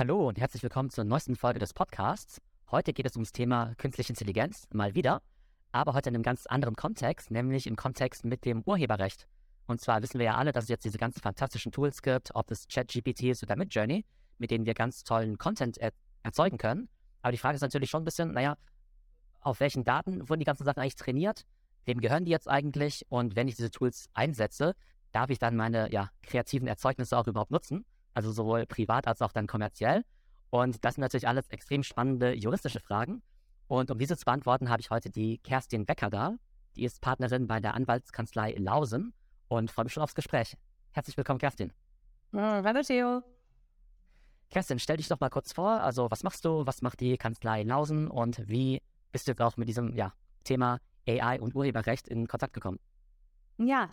Hallo und herzlich willkommen zur neuesten Folge des Podcasts. Heute geht es ums Thema künstliche Intelligenz, mal wieder, aber heute in einem ganz anderen Kontext, nämlich im Kontext mit dem Urheberrecht. Und zwar wissen wir ja alle, dass es jetzt diese ganzen fantastischen Tools gibt, ob das ChatGPT ist oder Midjourney, mit denen wir ganz tollen Content er erzeugen können. Aber die Frage ist natürlich schon ein bisschen, naja, auf welchen Daten wurden die ganzen Sachen eigentlich trainiert? Wem gehören die jetzt eigentlich? Und wenn ich diese Tools einsetze, darf ich dann meine ja, kreativen Erzeugnisse auch überhaupt nutzen? Also sowohl privat als auch dann kommerziell. Und das sind natürlich alles extrem spannende juristische Fragen. Und um diese zu beantworten, habe ich heute die Kerstin Becker da. Die ist Partnerin bei der Anwaltskanzlei Lausen und freue mich schon aufs Gespräch. Herzlich willkommen, Kerstin. Hallo, Theo. Kerstin, stell dich doch mal kurz vor. Also, was machst du? Was macht die Kanzlei Lausen? Und wie bist du jetzt auch mit diesem ja, Thema AI und Urheberrecht in Kontakt gekommen? Ja,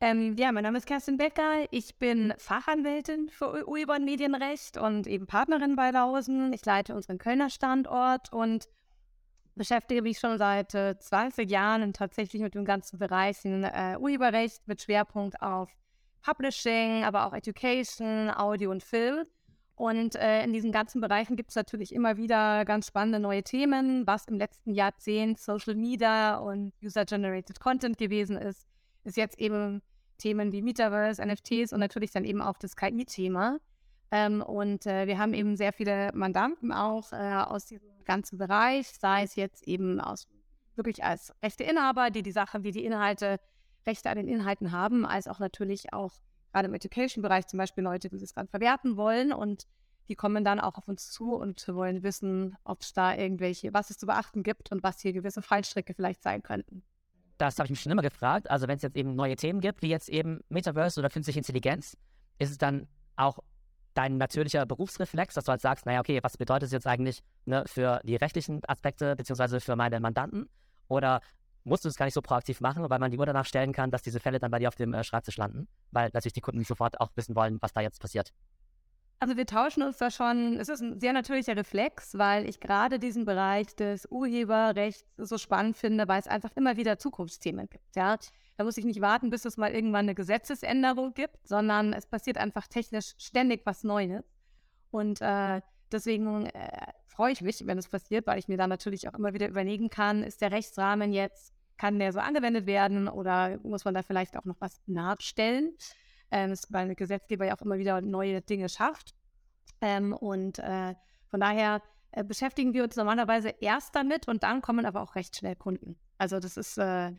ähm, ja, mein Name ist Kerstin Becker. Ich bin Fachanwältin für Urheber- und Medienrecht und eben Partnerin bei Lausen. Ich leite unseren Kölner Standort und beschäftige mich schon seit äh, 20 Jahren tatsächlich mit dem ganzen Bereich äh, Urheberrecht mit Schwerpunkt auf Publishing, aber auch Education, Audio und Film. Und äh, in diesen ganzen Bereichen gibt es natürlich immer wieder ganz spannende neue Themen, was im letzten Jahrzehnt Social Media und User-Generated Content gewesen ist, ist jetzt eben Themen wie Metaverse, NFTs und natürlich dann eben auch das KI-Thema. Ähm, und äh, wir haben eben sehr viele Mandanten auch äh, aus diesem ganzen Bereich, sei es jetzt eben aus wirklich als Rechteinhaber, die die Sache, wie die Inhalte, Rechte an den Inhalten haben, als auch natürlich auch gerade im Education-Bereich zum Beispiel Leute, die das dann verwerten wollen und die kommen dann auch auf uns zu und wollen wissen, ob es da irgendwelche, was es zu beachten gibt und was hier gewisse Fallstricke vielleicht sein könnten. Das habe ich mich schon immer gefragt. Also wenn es jetzt eben neue Themen gibt, wie jetzt eben Metaverse oder künstliche Intelligenz, ist es dann auch dein natürlicher Berufsreflex, dass du halt sagst, naja, okay, was bedeutet es jetzt eigentlich ne, für die rechtlichen Aspekte beziehungsweise für meine Mandanten? Oder musst du es gar nicht so proaktiv machen, weil man die Uhr danach stellen kann, dass diese Fälle dann bei dir auf dem äh, Schreibtisch landen, weil natürlich die Kunden sofort auch wissen wollen, was da jetzt passiert. Also wir tauschen uns da schon, es ist ein sehr natürlicher Reflex, weil ich gerade diesen Bereich des Urheberrechts so spannend finde, weil es einfach immer wieder Zukunftsthemen gibt. Ja? Da muss ich nicht warten, bis es mal irgendwann eine Gesetzesänderung gibt, sondern es passiert einfach technisch ständig was Neues. Und äh, deswegen äh, freue ich mich, wenn es passiert, weil ich mir dann natürlich auch immer wieder überlegen kann, ist der Rechtsrahmen jetzt, kann der so angewendet werden oder muss man da vielleicht auch noch was nachstellen? Ähm, weil der Gesetzgeber ja auch immer wieder neue Dinge schafft. Ähm, und äh, von daher äh, beschäftigen wir uns normalerweise erst damit und dann kommen aber auch recht schnell Kunden. Also das ist äh,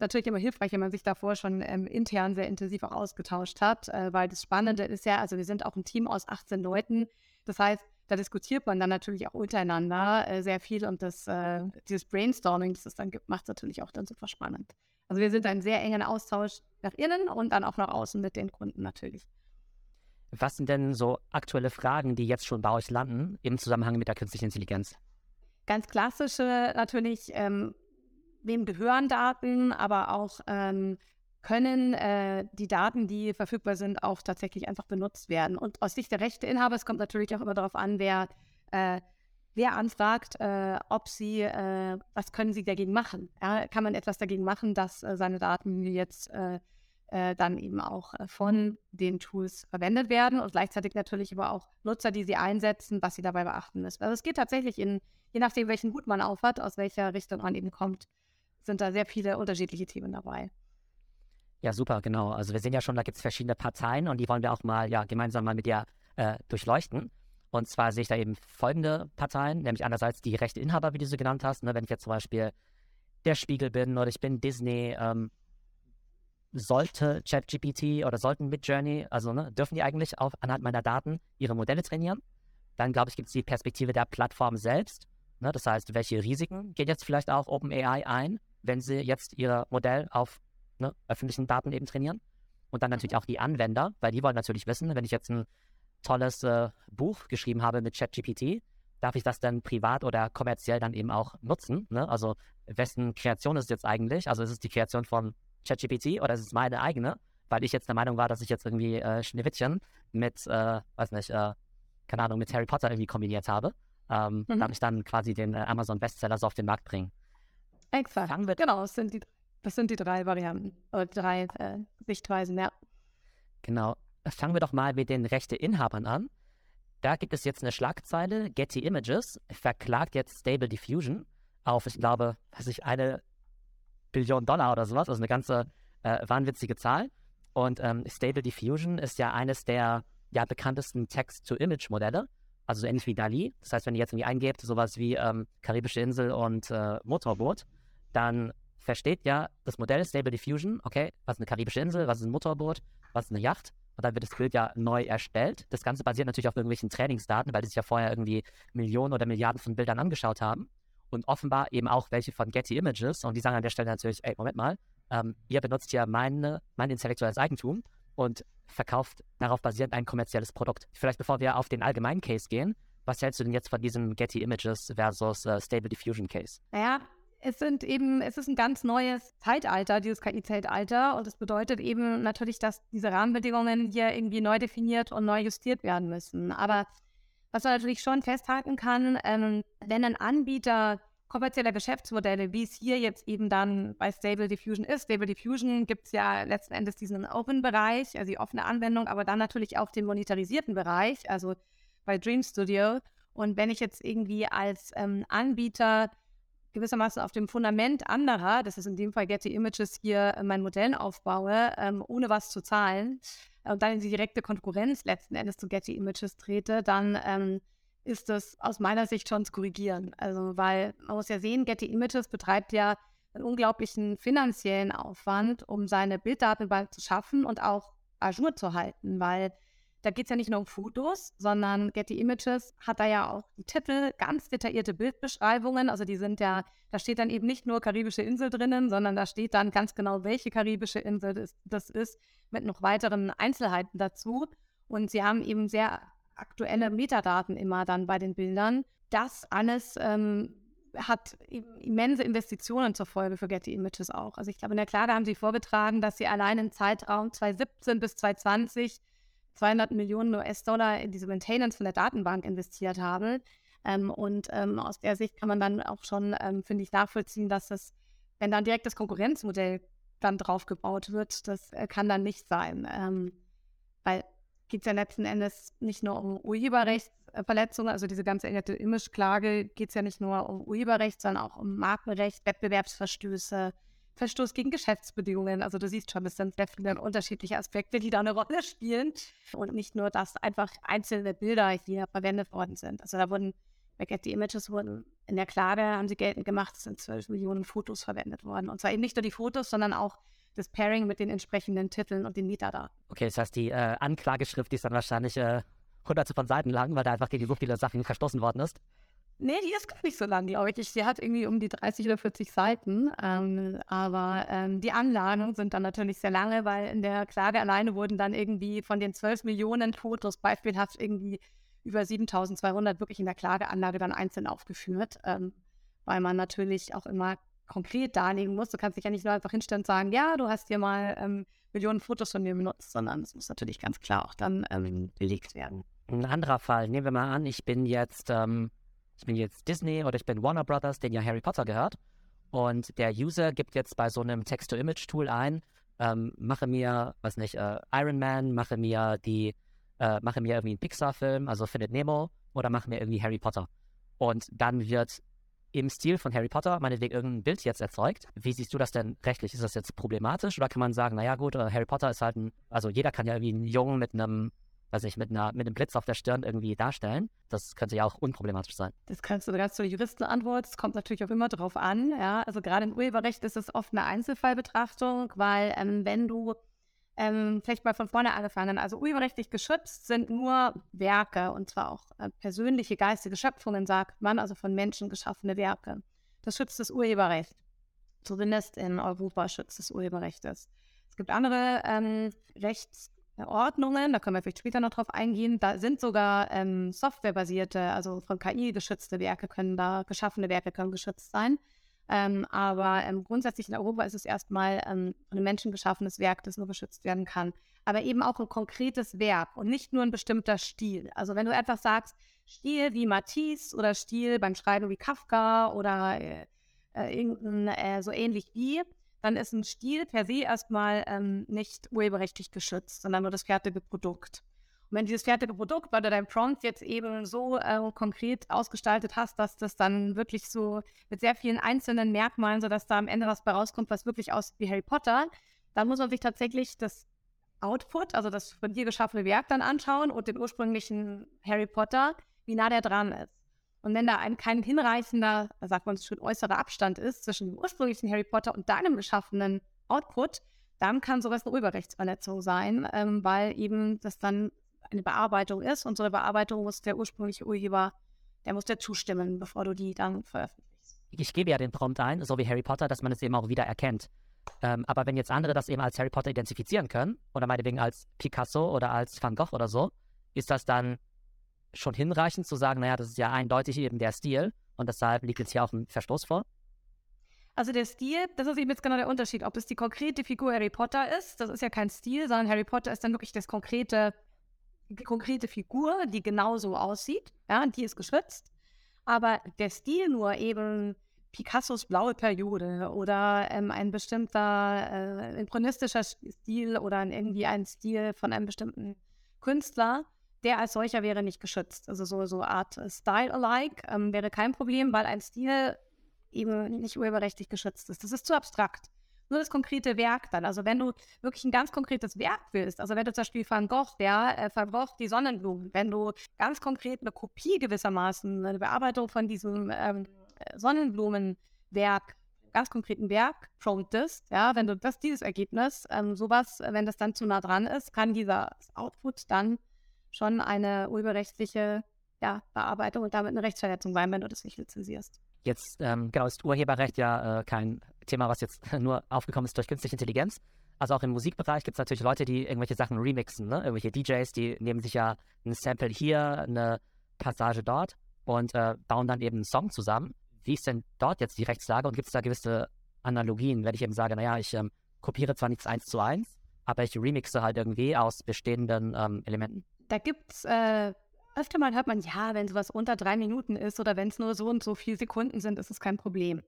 natürlich immer hilfreich, wenn man sich davor schon ähm, intern sehr intensiv auch ausgetauscht hat, äh, weil das Spannende ist ja, also wir sind auch ein Team aus 18 Leuten. Das heißt, da diskutiert man dann natürlich auch untereinander äh, sehr viel und das, äh, dieses Brainstorming, das es dann gibt, macht es natürlich auch dann super spannend. Also wir sind ein sehr engen Austausch nach innen und dann auch nach außen mit den Kunden natürlich. Was sind denn so aktuelle Fragen, die jetzt schon bei euch landen im Zusammenhang mit der künstlichen Intelligenz? Ganz klassische natürlich, ähm, wem gehören Daten, aber auch ähm, können äh, die Daten, die verfügbar sind, auch tatsächlich einfach benutzt werden. Und aus Sicht der Rechteinhaber, es kommt natürlich auch immer darauf an, wer äh, wer anfragt, äh, ob sie, äh, was können sie dagegen machen? Ja, kann man etwas dagegen machen, dass äh, seine Daten jetzt äh, äh, dann eben auch äh, von den Tools verwendet werden und gleichzeitig natürlich aber auch Nutzer, die sie einsetzen, was sie dabei beachten müssen. Also es geht tatsächlich in, je nachdem, welchen Hut man aufhat, aus welcher Richtung man eben kommt, sind da sehr viele unterschiedliche Themen dabei. Ja, super, genau. Also wir sehen ja schon, da gibt es verschiedene Parteien und die wollen wir auch mal ja gemeinsam mal mit dir durchleuchten. Und zwar sehe ich da eben folgende Parteien, nämlich einerseits die Rechteinhaber, wie du sie genannt hast. Ne, wenn ich jetzt zum Beispiel der Spiegel bin oder ich bin Disney, ähm, sollte ChatGPT oder sollten Midjourney, also ne, dürfen die eigentlich auf, anhand meiner Daten ihre Modelle trainieren? Dann glaube ich, gibt es die Perspektive der Plattform selbst. Ne, das heißt, welche Risiken geht jetzt vielleicht auch OpenAI ein, wenn sie jetzt ihr Modell auf ne, öffentlichen Daten eben trainieren? Und dann natürlich auch die Anwender, weil die wollen natürlich wissen, wenn ich jetzt ein tolles äh, Buch geschrieben habe mit ChatGPT, darf ich das dann privat oder kommerziell dann eben auch nutzen? Ne? Also wessen Kreation ist es jetzt eigentlich? Also ist es die Kreation von ChatGPT oder ist es meine eigene? Weil ich jetzt der Meinung war, dass ich jetzt irgendwie äh, Schneewittchen mit, äh, weiß nicht, äh, keine Ahnung, mit Harry Potter irgendwie kombiniert habe. Ähm, mhm. Darf ich dann quasi den äh, Amazon Bestseller so auf den Markt bringen? Exakt. Fangen wir genau, das sind die, das sind die drei Varianten oder drei äh, Sichtweisen, ja. Genau fangen wir doch mal mit den Rechteinhabern an. da gibt es jetzt eine Schlagzeile, Getty Images verklagt jetzt Stable Diffusion auf, ich glaube, was ich, eine Billion Dollar oder sowas, also eine ganze äh, wahnwitzige Zahl. Und ähm, Stable Diffusion ist ja eines der ja, bekanntesten Text-to-Image-Modelle, also so ähnlich wie DALI. Das heißt, wenn ihr jetzt irgendwie eingebt, sowas wie ähm, Karibische Insel und äh, Motorboot, dann versteht ja das Modell Stable Diffusion, okay, was ist eine karibische Insel, was ist ein Motorboot, was ist eine Yacht. Und dann wird das Bild ja neu erstellt. Das Ganze basiert natürlich auf irgendwelchen Trainingsdaten, weil die sich ja vorher irgendwie Millionen oder Milliarden von Bildern angeschaut haben. Und offenbar eben auch welche von Getty Images. Und die sagen an der Stelle natürlich, ey, Moment mal, ähm, ihr benutzt ja meine, mein intellektuelles Eigentum und verkauft darauf basierend ein kommerzielles Produkt. Vielleicht bevor wir auf den allgemeinen Case gehen, was hältst du denn jetzt von diesem Getty Images versus äh, Stable Diffusion Case? Naja, es sind eben, es ist ein ganz neues Zeitalter, dieses KI-Zeitalter. Und das bedeutet eben natürlich, dass diese Rahmenbedingungen hier irgendwie neu definiert und neu justiert werden müssen. Aber was man natürlich schon festhalten kann, ähm, wenn ein Anbieter kommerzieller Geschäftsmodelle, wie es hier jetzt eben dann bei Stable Diffusion ist. Stable Diffusion gibt es ja letzten Endes diesen Open-Bereich, also die offene Anwendung, aber dann natürlich auch den monetarisierten Bereich, also bei Dream Studio. Und wenn ich jetzt irgendwie als ähm, Anbieter gewissermaßen auf dem Fundament anderer, das ist in dem Fall Getty Images, hier äh, mein Modell aufbaue, ähm, ohne was zu zahlen und dann in die direkte Konkurrenz letzten Endes zu Getty Images trete, dann ähm, ist das aus meiner Sicht schon zu korrigieren. Also, weil man muss ja sehen, Getty Images betreibt ja einen unglaublichen finanziellen Aufwand, um seine Bilddatenbank zu schaffen und auch Azure zu halten, weil da geht es ja nicht nur um Fotos, sondern Getty Images hat da ja auch die Titel, ganz detaillierte Bildbeschreibungen. Also die sind ja, da steht dann eben nicht nur karibische Insel drinnen, sondern da steht dann ganz genau, welche karibische Insel das, das ist, mit noch weiteren Einzelheiten dazu. Und sie haben eben sehr aktuelle Metadaten immer dann bei den Bildern. Das alles ähm, hat immense Investitionen zur Folge für Getty Images auch. Also ich glaube, in der Klage haben sie vorgetragen, dass sie allein im Zeitraum 2017 bis 2020 200 Millionen US-Dollar in diese Maintenance von der Datenbank investiert haben. Ähm, und ähm, aus der Sicht kann man dann auch schon, ähm, finde ich, nachvollziehen, dass das, wenn dann direkt das Konkurrenzmodell dann drauf gebaut wird, das äh, kann dann nicht sein. Ähm, weil geht es ja letzten Endes nicht nur um Urheberrechtsverletzungen, also diese ganze Image-Klage geht es ja nicht nur um Urheberrecht, sondern auch um Markenrecht, Wettbewerbsverstöße, Verstoß gegen Geschäftsbedingungen. Also du siehst schon, es sind sehr viele unterschiedliche Aspekte, die da eine Rolle spielen. Und nicht nur, dass einfach einzelne Bilder hier verwendet worden sind. Also da wurden bei Get the Images wurden in der Klage, haben sie geltend gemacht, es sind 12 Millionen Fotos verwendet worden. Und zwar eben nicht nur die Fotos, sondern auch das Pairing mit den entsprechenden Titeln und den Metadaten. Okay, das heißt, die äh, Anklageschrift ist dann wahrscheinlich äh, hunderte von Seiten lang, weil da einfach gegen so viele Sachen verstoßen worden ist. Nee, die ist gar nicht so lang, glaube ich. Die hat irgendwie um die 30 oder 40 Seiten. Ähm, aber ähm, die Anlagen sind dann natürlich sehr lange, weil in der Klage alleine wurden dann irgendwie von den 12 Millionen Fotos beispielhaft irgendwie über 7200 wirklich in der Klageanlage dann einzeln aufgeführt, ähm, weil man natürlich auch immer konkret darlegen muss. Du kannst dich ja nicht nur einfach hinstellen und sagen, ja, du hast hier mal ähm, Millionen Fotos von mir benutzt, sondern es muss natürlich ganz klar auch dann ähm, belegt werden. Ein anderer Fall, nehmen wir mal an, ich bin jetzt ähm, ich bin jetzt Disney oder ich bin Warner Brothers, den ja Harry Potter gehört. Und der User gibt jetzt bei so einem Text-to-Image-Tool ein, ähm, mache mir, was nicht, äh, Iron Man, mache mir die, äh, mache mir irgendwie einen Pixar-Film, also Findet Nemo, oder mache mir irgendwie Harry Potter. Und dann wird im Stil von Harry Potter meinetwegen irgendein Bild jetzt erzeugt. Wie siehst du das denn rechtlich? Ist das jetzt problematisch oder kann man sagen, naja gut, äh, Harry Potter ist halt ein, also jeder kann ja irgendwie einen Jungen mit einem weiß nicht, mit, einer, mit einem Blitz auf der Stirn irgendwie darstellen. Das könnte ja auch unproblematisch sein. Das kannst du ganz zu Juristenantwort. Es kommt natürlich auch immer darauf an. Ja? Also gerade im Urheberrecht ist es oft eine Einzelfallbetrachtung, weil ähm, wenn du ähm, vielleicht mal von vorne angefangen. Also urheberrechtlich geschützt sind nur Werke und zwar auch äh, persönliche geistige Schöpfungen, sagt man, also von Menschen geschaffene Werke. Das schützt das Urheberrecht. Zumindest in Europa schützt das Urheberrecht es. Es gibt andere ähm, Rechts, Ordnungen, da können wir vielleicht später noch drauf eingehen. Da sind sogar ähm, softwarebasierte, also von KI geschützte Werke können da, geschaffene Werke können geschützt sein. Ähm, aber ähm, grundsätzlich in Europa ist es erstmal ähm, ein menschengeschaffenes Werk, das nur geschützt werden kann. Aber eben auch ein konkretes Werk und nicht nur ein bestimmter Stil. Also wenn du etwas sagst, Stil wie Matisse oder Stil beim Schreiben wie Kafka oder äh, äh, irgendein äh, so ähnlich wie, dann ist ein Stil per se erstmal ähm, nicht urheberrechtlich geschützt, sondern nur das fertige Produkt. Und wenn dieses fertige Produkt weil du dein Prompt jetzt eben so äh, konkret ausgestaltet hast, dass das dann wirklich so mit sehr vielen einzelnen Merkmalen, sodass da am Ende was bei rauskommt, was wirklich aussieht wie Harry Potter, dann muss man sich tatsächlich das Output, also das von dir geschaffene Werk dann anschauen und den ursprünglichen Harry Potter, wie nah der dran ist. Und wenn da ein kein hinreichender, sagt man schon, äußerer Abstand ist zwischen dem ursprünglichen Harry Potter und deinem geschaffenen Output, dann kann sowas eine Urheberrechtsverletzung sein, ähm, weil eben das dann eine Bearbeitung ist und so eine Bearbeitung muss der ursprüngliche Urheber, der muss dir zustimmen, bevor du die dann veröffentlichst. Ich gebe ja den Prompt ein, so wie Harry Potter, dass man es eben auch wieder erkennt. Ähm, aber wenn jetzt andere das eben als Harry Potter identifizieren können oder meinetwegen als Picasso oder als Van Gogh oder so, ist das dann schon hinreichend zu sagen, naja, das ist ja eindeutig eben der Stil und deshalb liegt jetzt hier auch ein Verstoß vor? Also der Stil, das ist eben jetzt genau der Unterschied, ob es die konkrete Figur Harry Potter ist, das ist ja kein Stil, sondern Harry Potter ist dann wirklich das konkrete, die konkrete Figur, die genauso aussieht, ja, die ist geschützt. Aber der Stil nur eben Picassos blaue Periode oder ähm, ein bestimmter äh, impressionistischer Stil oder irgendwie ein Stil von einem bestimmten Künstler, der als solcher wäre nicht geschützt. Also so, so Art Style-alike ähm, wäre kein Problem, weil ein Stil eben nicht urheberrechtlich geschützt ist. Das ist zu abstrakt. Nur das konkrete Werk dann. Also wenn du wirklich ein ganz konkretes Werk willst, also wenn du zum Beispiel Van Gogh, der äh, Van Gogh die Sonnenblumen, wenn du ganz konkret eine Kopie gewissermaßen, eine Bearbeitung von diesem ähm, Sonnenblumenwerk, ganz konkreten Werk promptest, ja, wenn du das, dieses Ergebnis, ähm, sowas, wenn das dann zu nah dran ist, kann dieser Output dann schon eine urheberrechtliche ja, Bearbeitung und damit eine Rechtsverletzung sein, wenn du das nicht lizenzierst. Jetzt, ähm, genau, ist Urheberrecht ja äh, kein Thema, was jetzt nur aufgekommen ist durch künstliche Intelligenz. Also auch im Musikbereich gibt es natürlich Leute, die irgendwelche Sachen remixen, ne? Irgendwelche DJs, die nehmen sich ja ein Sample hier, eine Passage dort und äh, bauen dann eben einen Song zusammen. Wie ist denn dort jetzt die Rechtslage und gibt es da gewisse Analogien, wenn ich eben sage, naja, ich ähm, kopiere zwar nichts eins zu eins, aber ich remixe halt irgendwie aus bestehenden ähm, Elementen? Da gibt es äh, öfter mal hört man, ja, wenn sowas unter drei Minuten ist oder wenn es nur so und so viele Sekunden sind, ist es kein Problem.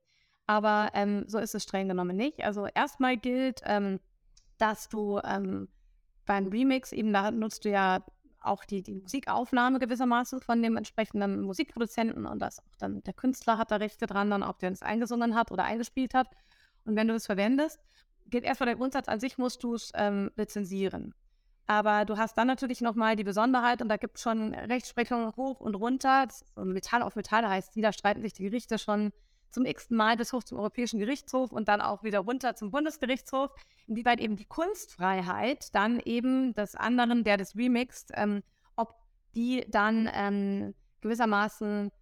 Aber ähm, so ist es streng genommen nicht. Also erstmal gilt, ähm, dass du ähm, beim Remix eben, da nutzt du ja auch die, die Musikaufnahme gewissermaßen von dem entsprechenden Musikproduzenten und das auch dann der Künstler hat da Rechte dran, dann ob der es eingesungen hat oder eingespielt hat. Und wenn du es verwendest, gilt erstmal der Grundsatz, an sich musst du es ähm, lizenzieren. Aber du hast dann natürlich nochmal die Besonderheit, und da gibt es schon Rechtsprechung hoch und runter. So Metall auf Metall heißt, wieder streiten sich die Gerichte schon zum x-ten Mal bis hoch zum Europäischen Gerichtshof und dann auch wieder runter zum Bundesgerichtshof, inwieweit eben die Kunstfreiheit dann eben des anderen, der das remixt, ähm, ob die dann ähm, gewissermaßen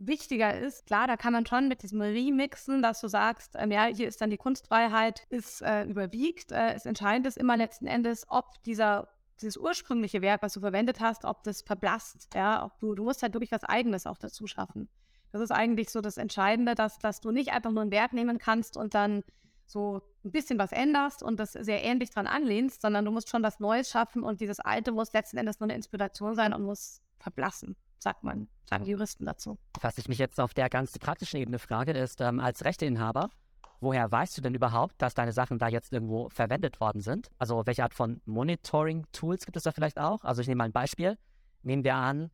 wichtiger ist. Klar, da kann man schon mit diesem Remixen, dass du sagst, ähm, ja, hier ist dann die Kunstfreiheit, ist äh, überwiegt. Äh, es entscheidend ist immer letzten Endes, ob dieser dieses ursprüngliche Werk, was du verwendet hast, ob das verblasst. Ja, ob du, du musst halt wirklich was Eigenes auch dazu schaffen. Das ist eigentlich so das Entscheidende, dass, dass du nicht einfach nur ein Werk nehmen kannst und dann so ein bisschen was änderst und das sehr ähnlich dran anlehnst, sondern du musst schon was Neues schaffen und dieses Alte muss letzten Endes nur eine Inspiration sein und muss verblassen sagt man, sagen die Juristen dazu. Was ich mich jetzt auf der ganz praktischen Ebene frage, ist, ähm, als Rechteinhaber, woher weißt du denn überhaupt, dass deine Sachen da jetzt irgendwo verwendet worden sind? Also welche Art von Monitoring-Tools gibt es da vielleicht auch? Also ich nehme mal ein Beispiel. Nehmen wir an,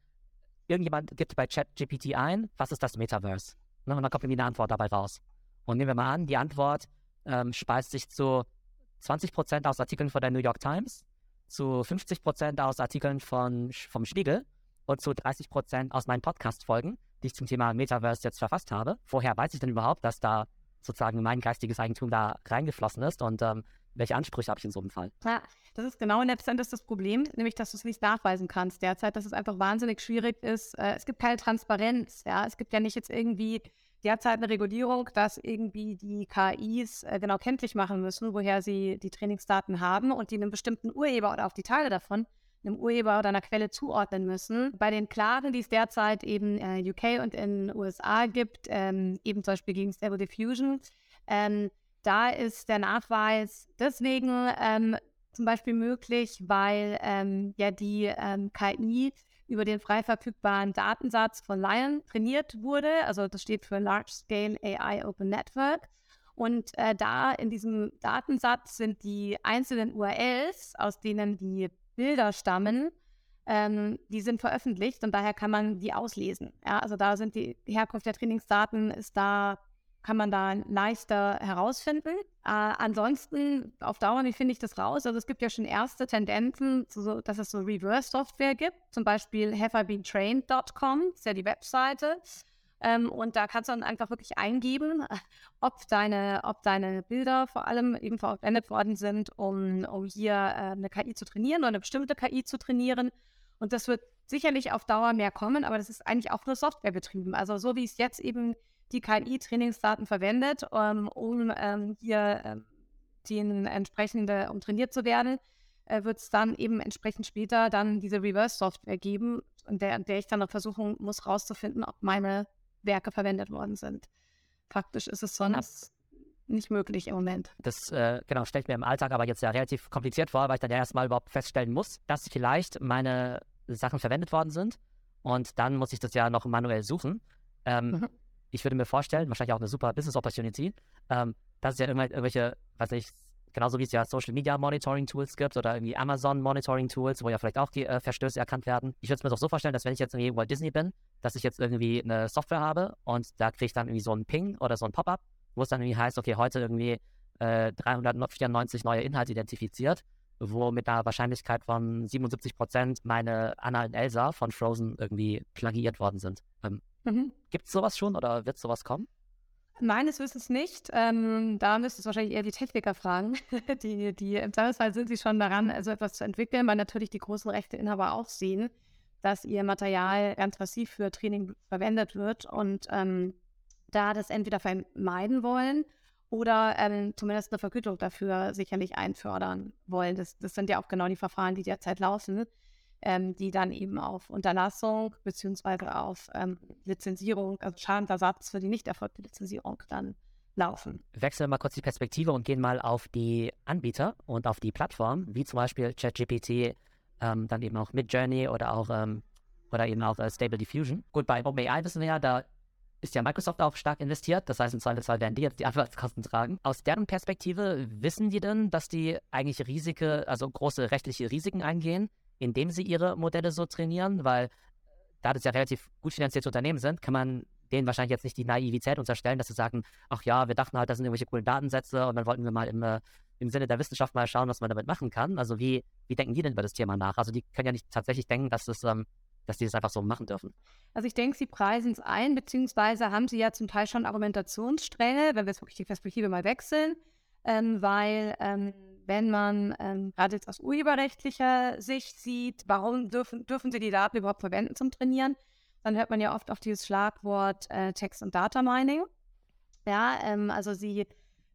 irgendjemand gibt bei ChatGPT ein, was ist das Metaverse? Ne, und dann kommt irgendwie eine Antwort dabei raus. Und nehmen wir mal an, die Antwort ähm, speist sich zu 20% aus Artikeln von der New York Times, zu 50% aus Artikeln von, vom Spiegel und zu 30 Prozent aus meinen Podcast-Folgen, die ich zum Thema Metaverse jetzt verfasst habe. Woher weiß ich denn überhaupt, dass da sozusagen mein geistiges Eigentum da reingeflossen ist und ähm, welche Ansprüche habe ich in so einem Fall? Ja, das ist genau letztendlich das Problem, nämlich dass du es nicht nachweisen kannst derzeit, dass es einfach wahnsinnig schwierig ist. Äh, es gibt keine Transparenz, ja, es gibt ja nicht jetzt irgendwie derzeit eine Regulierung, dass irgendwie die KIs äh, genau kenntlich machen müssen, woher sie die Trainingsdaten haben und die einen bestimmten Urheber oder auch die Teile davon einem Urheber oder einer Quelle zuordnen müssen. Bei den Klagen, die es derzeit eben äh, UK und in USA gibt, ähm, eben zum Beispiel gegen Stable Diffusion, ähm, da ist der Nachweis deswegen ähm, zum Beispiel möglich, weil ähm, ja die ähm, KI über den frei verfügbaren Datensatz von Lion trainiert wurde. Also das steht für Large Scale AI Open Network. Und äh, da in diesem Datensatz sind die einzelnen URLs, aus denen die Bilder stammen, ähm, die sind veröffentlicht und daher kann man die auslesen. Ja, also da sind die, Herkunft der Trainingsdaten ist da, kann man da leichter herausfinden. Äh, ansonsten auf Dauer, wie finde ich das raus? Also es gibt ja schon erste Tendenzen, so, dass es so Reverse-Software gibt, zum Beispiel haveibeentrained.com, ist ja die Webseite. Ähm, und da kannst du dann einfach wirklich eingeben, ob deine, ob deine Bilder vor allem eben verwendet worden sind, um, um hier äh, eine KI zu trainieren oder eine bestimmte KI zu trainieren. Und das wird sicherlich auf Dauer mehr kommen, aber das ist eigentlich auch nur Software betrieben. Also so wie es jetzt eben die KI-Trainingsdaten verwendet, um, um ähm, hier äh, den entsprechende, um trainiert zu werden, äh, wird es dann eben entsprechend später dann diese Reverse-Software geben, in der, in der ich dann noch versuchen muss, rauszufinden, ob meine Werke verwendet worden sind. Faktisch ist es sonst nicht möglich im Moment. Das äh, genau stellt mir im Alltag aber jetzt ja relativ kompliziert vor, weil ich dann ja erstmal überhaupt feststellen muss, dass vielleicht meine Sachen verwendet worden sind und dann muss ich das ja noch manuell suchen. Ähm, mhm. Ich würde mir vorstellen, wahrscheinlich auch eine super Business Opportunity, ähm, dass es ja irgendwelche, was ich, genauso wie es ja Social Media Monitoring Tools gibt oder irgendwie Amazon Monitoring Tools, wo ja vielleicht auch die äh, Verstöße erkannt werden. Ich würde es mir doch so vorstellen, dass wenn ich jetzt irgendwie Walt Disney bin, dass ich jetzt irgendwie eine Software habe und da kriege ich dann irgendwie so einen Ping oder so ein Pop-up, wo es dann irgendwie heißt, okay, heute irgendwie äh, 394 neue Inhalte identifiziert, wo mit einer Wahrscheinlichkeit von 77 Prozent meine Anna und Elsa von Frozen irgendwie plagiiert worden sind. Ähm, mhm. Gibt es sowas schon oder wird sowas kommen? Meines Wissens nicht. Ähm, da müsste es wahrscheinlich eher die Techniker fragen. die, die, Im Zweifelsfall sind sie schon daran, also etwas zu entwickeln, weil natürlich die großen Rechteinhaber auch sehen, dass ihr Material ganz massiv für Training verwendet wird und ähm, da das entweder vermeiden wollen oder ähm, zumindest eine Vergütung dafür sicherlich einfördern wollen. Das, das sind ja auch genau die Verfahren, die derzeit laufen ähm, die dann eben auf Unterlassung beziehungsweise auf ähm, Lizenzierung, also Schadensersatz für die nicht erfolgte Lizenzierung dann laufen. Wechseln wir mal kurz die Perspektive und gehen mal auf die Anbieter und auf die Plattform, wie zum Beispiel ChatGPT, ähm, dann eben auch Midjourney oder auch ähm, oder eben auch äh, Stable Diffusion. Gut, bei OpenAI wissen wir ja, da ist ja Microsoft auch stark investiert. Das heißt, im Zweifelsfall werden die jetzt die Anwaltskosten tragen. Aus deren Perspektive wissen die denn, dass die eigentlich Risiken, also große rechtliche Risiken eingehen, indem sie ihre Modelle so trainieren, weil da das ja relativ gut finanzierte Unternehmen sind, kann man denen wahrscheinlich jetzt nicht die Naivität unterstellen, dass sie sagen, ach ja, wir dachten halt, das sind irgendwelche coolen Datensätze und dann wollten wir mal im, äh, im Sinne der Wissenschaft mal schauen, was man damit machen kann. Also wie, wie denken die denn über das Thema nach? Also die können ja nicht tatsächlich denken, dass das ähm, dass die das einfach so machen dürfen. Also ich denke, sie preisen es ein, beziehungsweise haben sie ja zum Teil schon Argumentationsstränge, wenn wir jetzt wirklich die Perspektive mal wechseln, ähm, weil ähm, wenn man ähm, gerade jetzt aus urheberrechtlicher Sicht sieht, warum dürfen, dürfen sie die Daten überhaupt verwenden zum Trainieren, dann hört man ja oft auf dieses Schlagwort äh, Text- und Data Mining. Ja, ähm, also sie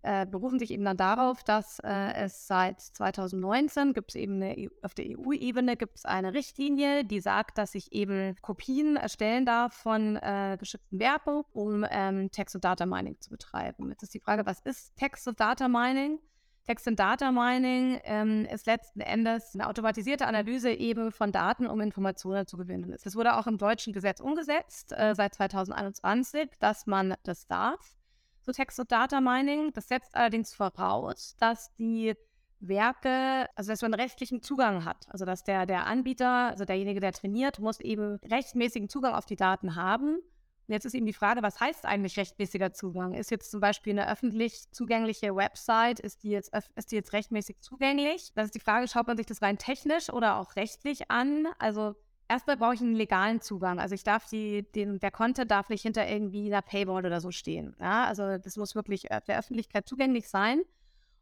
äh, berufen sich eben dann darauf, dass äh, es seit 2019 gibt es eben eine, e auf der EU-Ebene gibt es eine Richtlinie, die sagt, dass ich eben Kopien erstellen darf von äh, geschützten Werken, um ähm, Text- und Data Mining zu betreiben. Jetzt ist die Frage, was ist Text- und Data Mining? Text- und Data Mining ähm, ist letzten Endes eine automatisierte Analyse eben von Daten, um Informationen zu gewinnen. Das wurde auch im deutschen Gesetz umgesetzt äh, seit 2021, dass man das darf so Text- und Data Mining. Das setzt allerdings voraus, dass die Werke, also dass man rechtlichen Zugang hat. Also dass der, der Anbieter, also derjenige, der trainiert, muss eben rechtmäßigen Zugang auf die Daten haben. Jetzt ist eben die Frage, was heißt eigentlich rechtmäßiger Zugang? Ist jetzt zum Beispiel eine öffentlich zugängliche Website, ist die jetzt, ist die jetzt rechtmäßig zugänglich? Das ist die Frage, schaut man sich das rein technisch oder auch rechtlich an? Also erstmal brauche ich einen legalen Zugang. Also ich darf die, den, der Content darf nicht hinter irgendwie einer Paywall oder so stehen. Ja, also das muss wirklich der Öffentlichkeit zugänglich sein.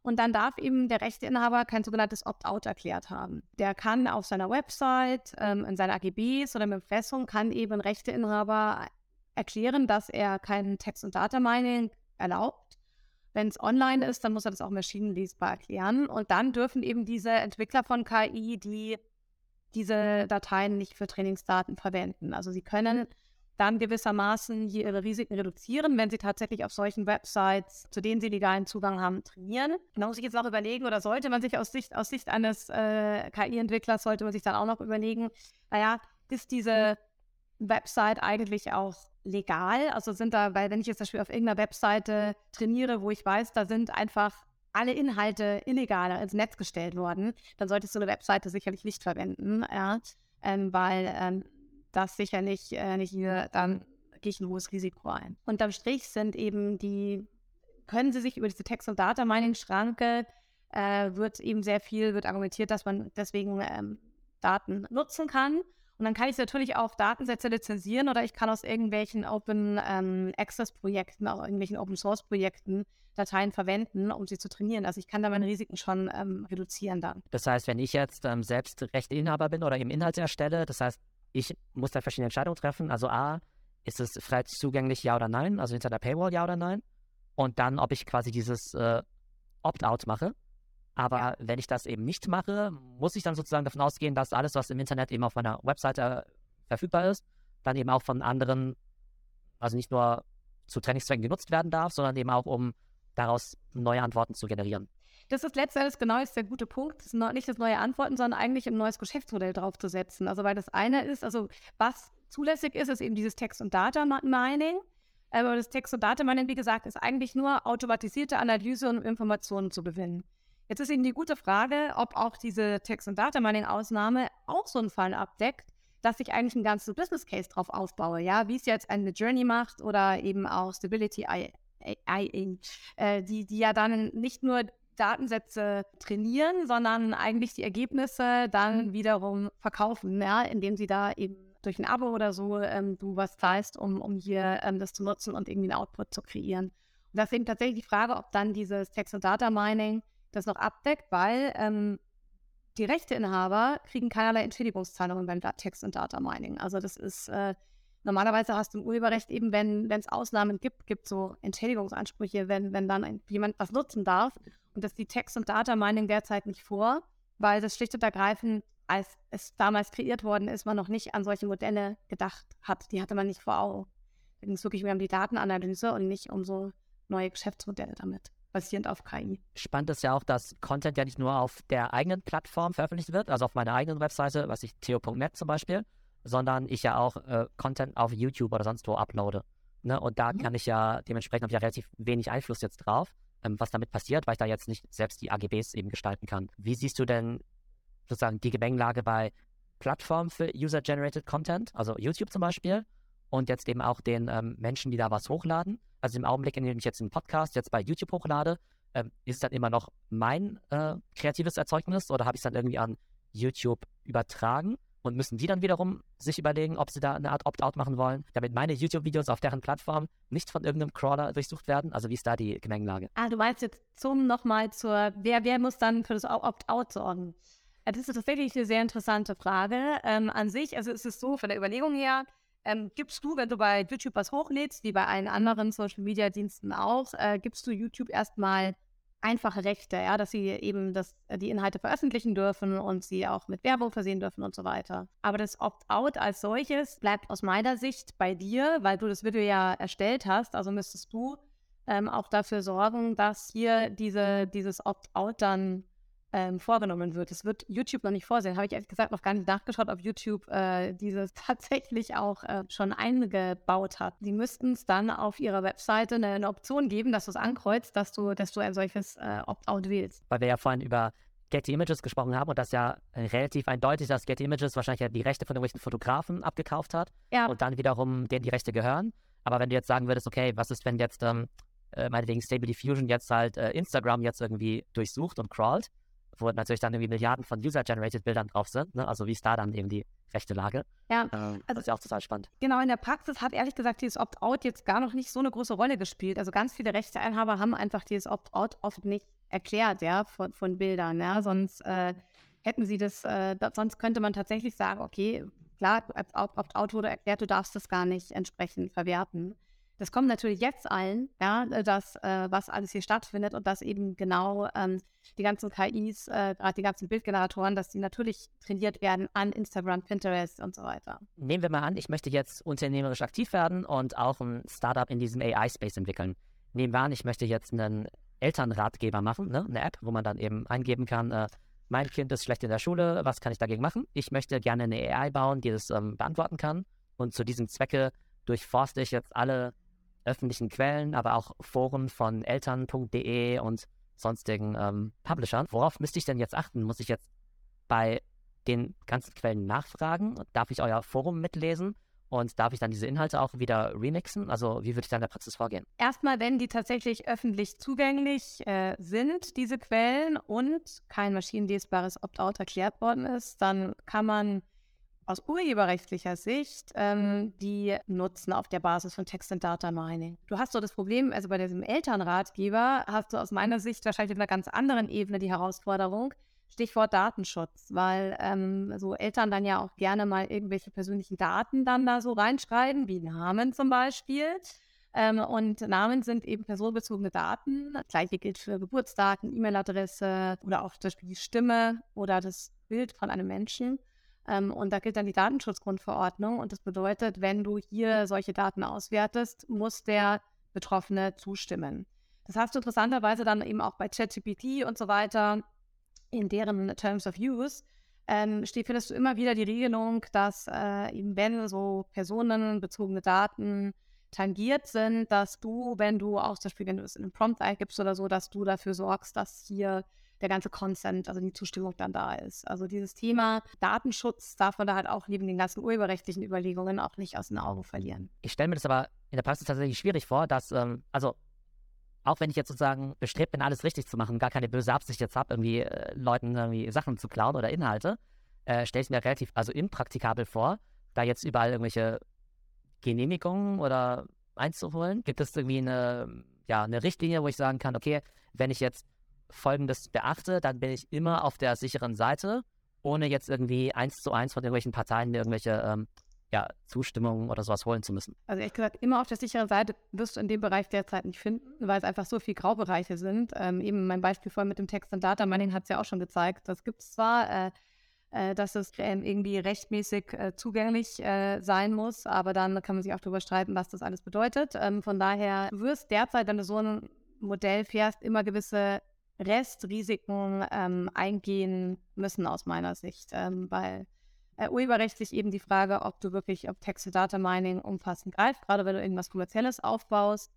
Und dann darf eben der Rechteinhaber kein sogenanntes Opt-out erklärt haben. Der kann auf seiner Website, ähm, in seinen AGBs oder im Impressum kann eben ein Rechteinhaber erklären, dass er kein Text- und Data-Mining erlaubt. Wenn es online ist, dann muss er das auch maschinenlesbar erklären. Und dann dürfen eben diese Entwickler von KI, die diese Dateien nicht für Trainingsdaten verwenden. Also sie können dann gewissermaßen hier ihre Risiken reduzieren, wenn sie tatsächlich auf solchen Websites, zu denen sie legalen Zugang haben, trainieren. Da muss ich jetzt auch überlegen, oder sollte man sich aus Sicht, aus Sicht eines äh, KI-Entwicklers, sollte man sich dann auch noch überlegen, naja, ist diese Website eigentlich auch legal? Also sind da, weil wenn ich jetzt zum Beispiel auf irgendeiner Webseite trainiere, wo ich weiß, da sind einfach alle Inhalte illegaler ins Netz gestellt worden, dann solltest du eine Webseite sicherlich nicht verwenden. Ja. ähm, weil ähm, das sicherlich äh, nicht hier dann gehe ich ein hohes Risiko ein. Unterm Strich sind eben die, können Sie sich über diese Text- und Data-Mining-Schranke, äh, wird eben sehr viel, wird argumentiert, dass man deswegen ähm, Daten nutzen kann. Und dann kann ich natürlich auch Datensätze lizenzieren oder ich kann aus irgendwelchen Open ähm, Access Projekten, auch irgendwelchen Open Source Projekten Dateien verwenden, um sie zu trainieren. Also ich kann da meine Risiken schon ähm, reduzieren dann. Das heißt, wenn ich jetzt ähm, selbst Rechteinhaber bin oder eben Inhalte erstelle, das heißt, ich muss da verschiedene Entscheidungen treffen. Also A, ist es frei zugänglich, ja oder nein? Also hinter der Paywall, ja oder nein? Und dann, ob ich quasi dieses äh, Opt-out mache. Aber ja. wenn ich das eben nicht mache, muss ich dann sozusagen davon ausgehen, dass alles, was im Internet eben auf meiner Webseite verfügbar ist, dann eben auch von anderen, also nicht nur zu Trainingszwecken genutzt werden darf, sondern eben auch, um daraus neue Antworten zu generieren. Das ist letztendlich genau ist der gute Punkt. Das ist nicht das neue Antworten, sondern eigentlich ein neues Geschäftsmodell draufzusetzen. Also weil das eine ist, also was zulässig ist, ist eben dieses Text- und Data-Mining. Aber das Text- und Data-Mining, wie gesagt, ist eigentlich nur automatisierte Analyse und Informationen zu gewinnen. Jetzt ist eben die gute Frage, ob auch diese Text- und Data-Mining-Ausnahme auch so einen Fall abdeckt, dass ich eigentlich ein ganzes Business Case drauf aufbaue, ja, wie es jetzt eine Journey macht oder eben auch Stability AI, äh, die, die ja dann nicht nur Datensätze trainieren, sondern eigentlich die Ergebnisse dann mhm. wiederum verkaufen, ja, indem sie da eben durch ein Abo oder so ähm, du was zahlst, um, um hier ähm, das zu nutzen und irgendwie einen Output zu kreieren. Und das ist eben tatsächlich die Frage, ob dann dieses Text- und Data Mining das noch abdeckt, weil ähm, die Rechteinhaber kriegen keinerlei Entschädigungszahlungen beim Text- und Data Mining. Also das ist äh, normalerweise hast du im Urheberrecht eben, wenn es Ausnahmen gibt, gibt so Entschädigungsansprüche, wenn, wenn dann ein, jemand was nutzen darf. Und das sieht Text- und Data Mining derzeit nicht vor, weil das schlicht und ergreifend, als es damals kreiert worden ist, man noch nicht an solche Modelle gedacht hat. Die hatte man nicht vor Augen. Da ging es wirklich mehr um die Datenanalyse und nicht um so neue Geschäftsmodelle damit basierend auf KI. Spannend ist ja auch, dass Content ja nicht nur auf der eigenen Plattform veröffentlicht wird, also auf meiner eigenen Webseite, was ich theo.net zum Beispiel, sondern ich ja auch äh, Content auf YouTube oder sonst wo uploade. Ne? Und da mhm. kann ich ja, dementsprechend habe ich ja relativ wenig Einfluss jetzt drauf, ähm, was damit passiert, weil ich da jetzt nicht selbst die AGBs eben gestalten kann. Wie siehst du denn sozusagen die Gemengelage bei Plattformen für User-Generated Content, also YouTube zum Beispiel, und jetzt eben auch den ähm, Menschen, die da was hochladen? Also im Augenblick, in dem ich jetzt einen Podcast jetzt bei YouTube hochlade, ähm, ist dann immer noch mein äh, kreatives Erzeugnis oder habe ich es dann irgendwie an YouTube übertragen? Und müssen die dann wiederum sich überlegen, ob sie da eine Art Opt-out machen wollen, damit meine YouTube-Videos auf deren Plattform nicht von irgendeinem Crawler durchsucht werden? Also wie ist da die Gemengelage? Ah, du meinst jetzt zum nochmal zur, wer, wer muss dann für das Opt-out sorgen? Das ist tatsächlich eine sehr interessante Frage. Ähm, an sich, also ist es so, von der Überlegung her, ähm, gibst du, wenn du bei YouTube was hochlädst, wie bei allen anderen Social Media Diensten auch, äh, gibst du YouTube erstmal einfache Rechte, ja, dass sie eben das, äh, die Inhalte veröffentlichen dürfen und sie auch mit Werbung versehen dürfen und so weiter. Aber das Opt-out als solches bleibt aus meiner Sicht bei dir, weil du das Video ja erstellt hast. Also müsstest du ähm, auch dafür sorgen, dass hier diese, dieses Opt-out dann ähm, vorgenommen wird. Das wird YouTube noch nicht vorsehen. Habe ich ehrlich gesagt noch gar nicht nachgeschaut, ob YouTube äh, dieses tatsächlich auch äh, schon eingebaut hat. Sie müssten es dann auf ihrer Webseite eine, eine Option geben, dass du es ankreuzt, dass du, dass du ein solches äh, Opt-out wählst. Weil wir ja vorhin über Getty Images gesprochen haben und das ja relativ eindeutig, dass Getty Images wahrscheinlich ja die Rechte von irgendwelchen Fotografen abgekauft hat ja. und dann wiederum denen die Rechte gehören. Aber wenn du jetzt sagen würdest, okay, was ist, wenn jetzt ähm, äh, meinetwegen Stable Diffusion jetzt halt äh, Instagram jetzt irgendwie durchsucht und crawlt, wo natürlich dann irgendwie Milliarden von User-Generated Bildern drauf sind. Ne? Also wie ist da dann eben die rechte Lage? Ja, ähm, also, das ist ja auch total spannend. Genau, in der Praxis hat ehrlich gesagt dieses Opt-out jetzt gar noch nicht so eine große Rolle gespielt. Also ganz viele Rechteinhaber haben einfach dieses Opt-out oft nicht erklärt, ja, von, von Bildern. Ja, sonst äh, hätten sie das, äh, sonst könnte man tatsächlich sagen, okay, klar, Opt-out wurde erklärt, du darfst das gar nicht entsprechend verwerten. Das kommt natürlich jetzt allen, ja, äh, das, äh, was alles hier stattfindet und dass eben genau ähm, die ganzen KIs, äh, gerade die ganzen Bildgeneratoren, dass die natürlich trainiert werden an Instagram, Pinterest und so weiter. Nehmen wir mal an, ich möchte jetzt unternehmerisch aktiv werden und auch ein Startup in diesem AI-Space entwickeln. Nehmen wir an, ich möchte jetzt einen Elternratgeber machen, ne? eine App, wo man dann eben eingeben kann, äh, mein Kind ist schlecht in der Schule, was kann ich dagegen machen? Ich möchte gerne eine AI bauen, die das ähm, beantworten kann. Und zu diesem Zwecke durchforste ich jetzt alle öffentlichen Quellen, aber auch Foren von eltern.de und sonstigen ähm, Publishern. Worauf müsste ich denn jetzt achten? Muss ich jetzt bei den ganzen Quellen nachfragen? Darf ich euer Forum mitlesen? Und darf ich dann diese Inhalte auch wieder remixen? Also wie würde ich dann in der Praxis vorgehen? Erstmal, wenn die tatsächlich öffentlich zugänglich äh, sind, diese Quellen, und kein maschinenlesbares Opt-out erklärt worden ist, dann kann man aus urheberrechtlicher Sicht ähm, die nutzen auf der Basis von Text and Data Mining. Du hast so das Problem, also bei diesem Elternratgeber hast du aus meiner Sicht wahrscheinlich auf einer ganz anderen Ebene die Herausforderung, Stichwort Datenschutz, weil ähm, so Eltern dann ja auch gerne mal irgendwelche persönlichen Daten dann da so reinschreiben, wie Namen zum Beispiel. Ähm, und Namen sind eben personenbezogene Daten. Das gleiche gilt für Geburtsdaten, E-Mail-Adresse oder auch zum Beispiel die Stimme oder das Bild von einem Menschen. Ähm, und da gilt dann die Datenschutzgrundverordnung. Und das bedeutet, wenn du hier solche Daten auswertest, muss der Betroffene zustimmen. Das hast du interessanterweise dann eben auch bei ChatGPT und so weiter in deren Terms of Use ähm, findest du immer wieder die Regelung, dass äh, eben wenn so personenbezogene Daten tangiert sind, dass du, wenn du auch zum Beispiel, wenn du es in einem Prompt eingibst oder so, dass du dafür sorgst, dass hier der ganze Consent, also die Zustimmung dann da ist. Also dieses Thema Datenschutz darf man da halt auch neben den ganzen urheberrechtlichen Überlegungen auch nicht aus den Augen verlieren. Ich stelle mir das aber in der Praxis tatsächlich schwierig vor, dass, ähm, also auch wenn ich jetzt sozusagen bestrebt bin, alles richtig zu machen, gar keine böse Absicht jetzt habe, irgendwie äh, Leuten irgendwie Sachen zu klauen oder Inhalte, äh, stelle ich mir relativ, also impraktikabel vor, da jetzt überall irgendwelche Genehmigungen oder einzuholen. Gibt es irgendwie eine, ja, eine Richtlinie, wo ich sagen kann, okay, wenn ich jetzt Folgendes beachte, dann bin ich immer auf der sicheren Seite, ohne jetzt irgendwie eins zu eins von irgendwelchen Parteien irgendwelche ähm, ja, Zustimmung oder sowas holen zu müssen. Also ehrlich gesagt, immer auf der sicheren Seite wirst du in dem Bereich derzeit nicht finden, weil es einfach so viele Graubereiche sind. Ähm, eben mein Beispiel vorhin mit dem Text und Data Mining hat es ja auch schon gezeigt. Das gibt es zwar, äh, äh, dass es ähm, irgendwie rechtmäßig äh, zugänglich äh, sein muss, aber dann kann man sich auch darüber streiten, was das alles bedeutet. Ähm, von daher, du wirst derzeit, wenn du so ein Modell fährst, immer gewisse Restrisiken ähm, eingehen müssen aus meiner Sicht, ähm, weil äh, urheberrechtlich eben die Frage, ob du wirklich, ob Text-to-Data Mining umfassend greift, gerade wenn du irgendwas Kommerzielles aufbaust,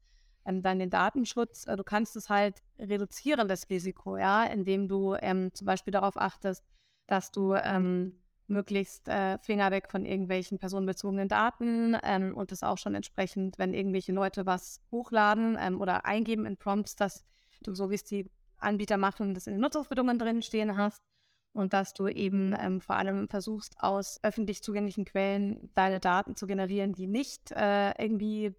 ähm, dann den Datenschutz. Äh, du kannst es halt reduzieren, das Risiko, ja, indem du ähm, zum Beispiel darauf achtest, dass du ähm, möglichst äh, Finger weg von irgendwelchen personenbezogenen Daten ähm, und das auch schon entsprechend, wenn irgendwelche Leute was hochladen ähm, oder eingeben in Prompts, dass du, so wie es die Anbieter machen, das in den Nutzungsbedingungen drin stehen hast und dass du eben ähm, vor allem versuchst, aus öffentlich zugänglichen Quellen deine Daten zu generieren, die nicht äh, irgendwie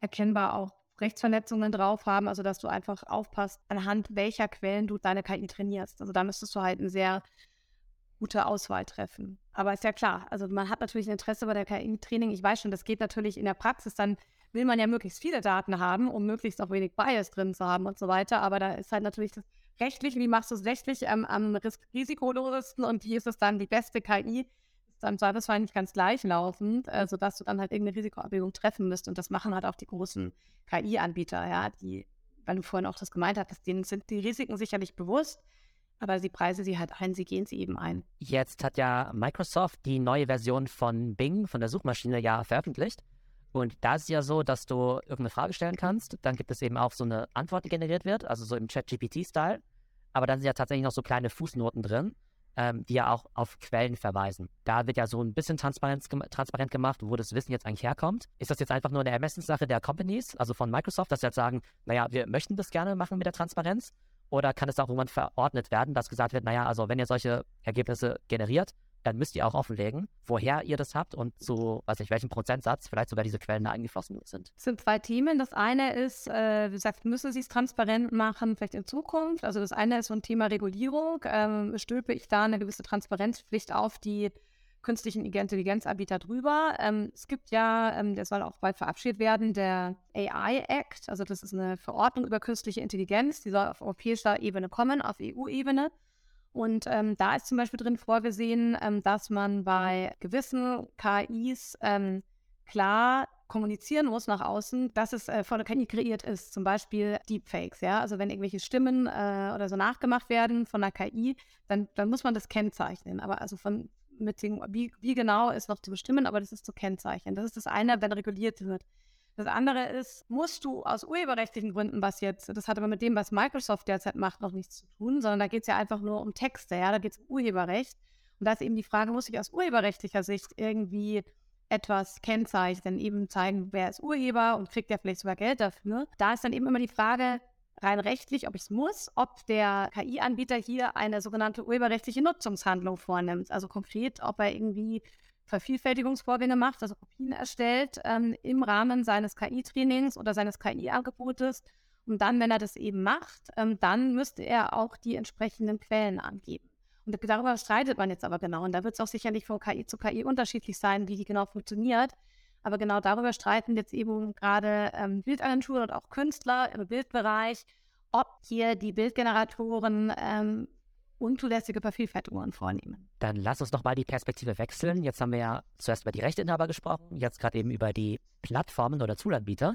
erkennbar auch Rechtsverletzungen drauf haben, also dass du einfach aufpasst, anhand welcher Quellen du deine KI trainierst. Also da müsstest du halt eine sehr gute Auswahl treffen. Aber ist ja klar, also man hat natürlich ein Interesse bei der KI-Training. Ich weiß schon, das geht natürlich in der Praxis, dann will man ja möglichst viele Daten haben, um möglichst auch wenig Bias drin zu haben und so weiter. Aber da ist halt natürlich das rechtlich, wie machst du es rechtlich ähm, am risikolosesten und wie ist es dann die beste KI? Ist dann zweifelsfall nicht ganz gleichlaufend, äh, sodass du dann halt irgendeine Risikoabwägung treffen müsst. Und das machen halt auch die großen KI-Anbieter, ja, die, weil du vorhin auch das gemeint hast, denen sind die Risiken sicherlich bewusst, aber sie preisen sie halt ein, sie gehen sie eben ein. Jetzt hat ja Microsoft die neue Version von Bing, von der Suchmaschine, ja veröffentlicht. Und da ist es ja so, dass du irgendeine Frage stellen kannst, dann gibt es eben auch so eine Antwort, die generiert wird, also so im Chat-GPT-Style. Aber dann sind ja tatsächlich noch so kleine Fußnoten drin, ähm, die ja auch auf Quellen verweisen. Da wird ja so ein bisschen transparent, transparent gemacht, wo das Wissen jetzt eigentlich herkommt. Ist das jetzt einfach nur eine Ermessenssache der Companies, also von Microsoft, dass sie jetzt sagen, naja, wir möchten das gerne machen mit der Transparenz? Oder kann es auch irgendwann verordnet werden, dass gesagt wird, naja, also wenn ihr solche Ergebnisse generiert, dann müsst ihr auch offenlegen, woher ihr das habt und zu, weiß ich, welchem Prozentsatz vielleicht sogar diese Quellen da eingeflossen sind. Es sind zwei Themen. Das eine ist, äh, wie gesagt, müssen Sie es transparent machen, vielleicht in Zukunft. Also das eine ist so ein Thema Regulierung. Ähm, stülpe ich da eine gewisse Transparenzpflicht auf die künstlichen Intelligenzanbieter drüber. Ähm, es gibt ja, ähm, der soll auch bald verabschiedet werden, der AI Act. Also das ist eine Verordnung über künstliche Intelligenz, die soll auf europäischer Ebene kommen, auf EU-Ebene. Und ähm, da ist zum Beispiel drin vorgesehen, ähm, dass man bei gewissen KIs ähm, klar kommunizieren muss nach außen, dass es äh, von der KI kreiert ist. Zum Beispiel Deepfakes, ja. Also wenn irgendwelche Stimmen äh, oder so nachgemacht werden von der KI, dann, dann muss man das kennzeichnen. Aber also von mit dem, wie, wie genau ist noch zu bestimmen, aber das ist zu kennzeichnen. Das ist das eine, wenn reguliert wird. Das andere ist, musst du aus urheberrechtlichen Gründen, was jetzt, das hat aber mit dem, was Microsoft derzeit macht, noch nichts zu tun, sondern da geht es ja einfach nur um Texte, ja, da geht es um Urheberrecht. Und da ist eben die Frage, muss ich aus urheberrechtlicher Sicht irgendwie etwas kennzeichnen, eben zeigen, wer ist Urheber und kriegt ja vielleicht sogar Geld dafür. Da ist dann eben immer die Frage, rein rechtlich, ob ich es muss, ob der KI-Anbieter hier eine sogenannte urheberrechtliche Nutzungshandlung vornimmt. Also konkret, ob er irgendwie Vervielfältigungsvorgänge macht, also Kopien erstellt ähm, im Rahmen seines KI-Trainings oder seines KI-Angebotes. Und dann, wenn er das eben macht, ähm, dann müsste er auch die entsprechenden Quellen angeben. Und darüber streitet man jetzt aber genau. Und da wird es auch sicherlich von KI zu KI unterschiedlich sein, wie die genau funktioniert. Aber genau darüber streiten jetzt eben gerade ähm, Bildagenturen und auch Künstler im Bildbereich, ob hier die Bildgeneratoren ähm, unzulässige Vervielfältigungen vornehmen. Dann lass uns doch mal die Perspektive wechseln. Jetzt haben wir ja zuerst über die Rechteinhaber gesprochen, jetzt gerade eben über die Plattformen oder Zulanbieter.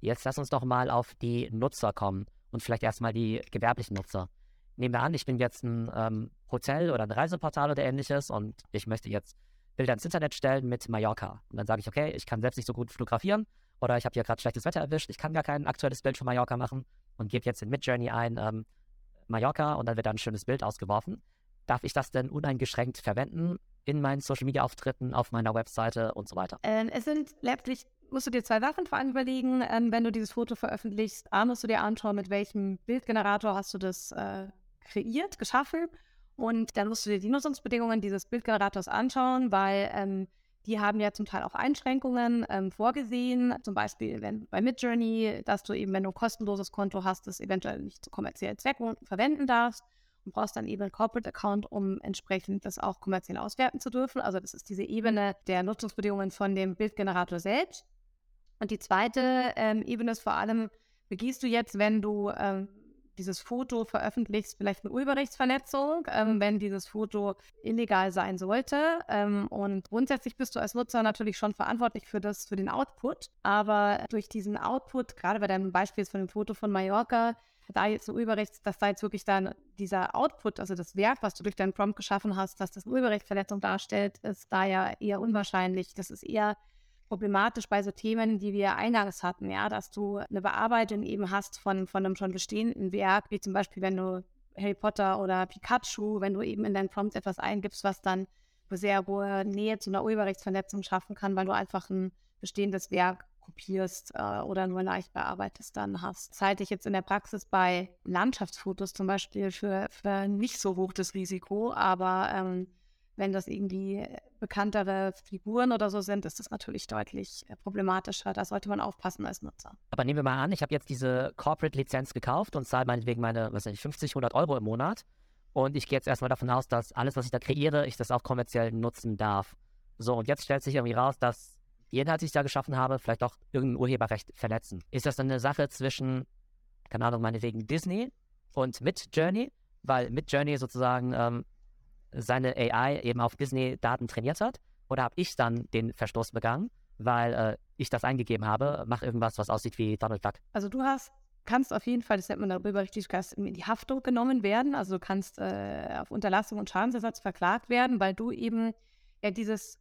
Jetzt lass uns doch mal auf die Nutzer kommen und vielleicht erstmal die gewerblichen Nutzer. Nehmen wir an, ich bin jetzt ein ähm, Hotel oder ein Reiseportal oder ähnliches und ich möchte jetzt Bilder ins Internet stellen mit Mallorca. Und dann sage ich, okay, ich kann selbst nicht so gut fotografieren oder ich habe hier gerade schlechtes Wetter erwischt, ich kann gar kein aktuelles Bild von Mallorca machen und gebe jetzt in Midjourney ein ähm, Mallorca und dann wird da ein schönes Bild ausgeworfen. Darf ich das denn uneingeschränkt verwenden in meinen Social Media Auftritten, auf meiner Webseite und so weiter? Ähm, es sind letztlich, musst du dir zwei Sachen vor allem überlegen, ähm, wenn du dieses Foto veröffentlichst. A, musst du dir anschauen, mit welchem Bildgenerator hast du das äh, kreiert, geschaffen. Und dann musst du dir die Nutzungsbedingungen dieses Bildgenerators anschauen, weil ähm, die haben ja zum Teil auch Einschränkungen ähm, vorgesehen. Zum Beispiel wenn, bei Midjourney, dass du eben, wenn du ein kostenloses Konto hast, das eventuell nicht zu kommerziellen Zwecken verwenden darfst und brauchst dann eben einen Corporate Account, um entsprechend das auch kommerziell auswerten zu dürfen. Also das ist diese Ebene der Nutzungsbedingungen von dem Bildgenerator selbst. Und die zweite ähm, Ebene ist vor allem, begehst du jetzt, wenn du ähm, dieses Foto veröffentlichst, vielleicht eine Urheberrechtsverletzung, ähm, wenn dieses Foto illegal sein sollte. Ähm, und grundsätzlich bist du als Nutzer natürlich schon verantwortlich für das, für den Output. Aber durch diesen Output, gerade bei deinem Beispiel von dem Foto von Mallorca, da jetzt ein Urheberrechts, dass da jetzt wirklich dann dieser Output, also das Werk, was du durch deinen Prompt geschaffen hast, dass das eine Urheberrechtsverletzung darstellt, ist da ja eher unwahrscheinlich. Das ist eher problematisch bei so Themen, die wir eingangs hatten, ja, dass du eine Bearbeitung eben hast von, von einem schon bestehenden Werk, wie zum Beispiel, wenn du Harry Potter oder Pikachu, wenn du eben in deinen Prompts etwas eingibst, was dann eine sehr hohe Nähe zu einer Urheberrechtsverletzung schaffen kann, weil du einfach ein bestehendes Werk kopierst äh, oder nur leicht bearbeitest, dann hast. Das halte ich jetzt in der Praxis bei Landschaftsfotos zum Beispiel für, für nicht so hoch das Risiko, aber ähm, wenn das irgendwie bekanntere Figuren oder so sind, ist das natürlich deutlich äh, problematischer. Da sollte man aufpassen als Nutzer. Aber nehmen wir mal an, ich habe jetzt diese Corporate-Lizenz gekauft und zahle meinetwegen meine, was weiß ich, 50, 100 Euro im Monat. Und ich gehe jetzt erstmal davon aus, dass alles, was ich da kreiere, ich das auch kommerziell nutzen darf. So, und jetzt stellt sich irgendwie raus, dass die Inhalte, die ich da geschaffen habe, vielleicht auch irgendein Urheberrecht verletzen. Ist das dann eine Sache zwischen, keine Ahnung, meinetwegen Disney und Midjourney? Weil Midjourney sozusagen ähm, seine AI eben auf Disney-Daten trainiert hat? Oder habe ich dann den Verstoß begangen, weil äh, ich das eingegeben habe, mach irgendwas, was aussieht wie Donald Duck? Also du hast kannst auf jeden Fall, das nennt man darüber richtig, in die Haftung genommen werden. Also du kannst äh, auf Unterlassung und Schadensersatz verklagt werden, weil du eben ja dieses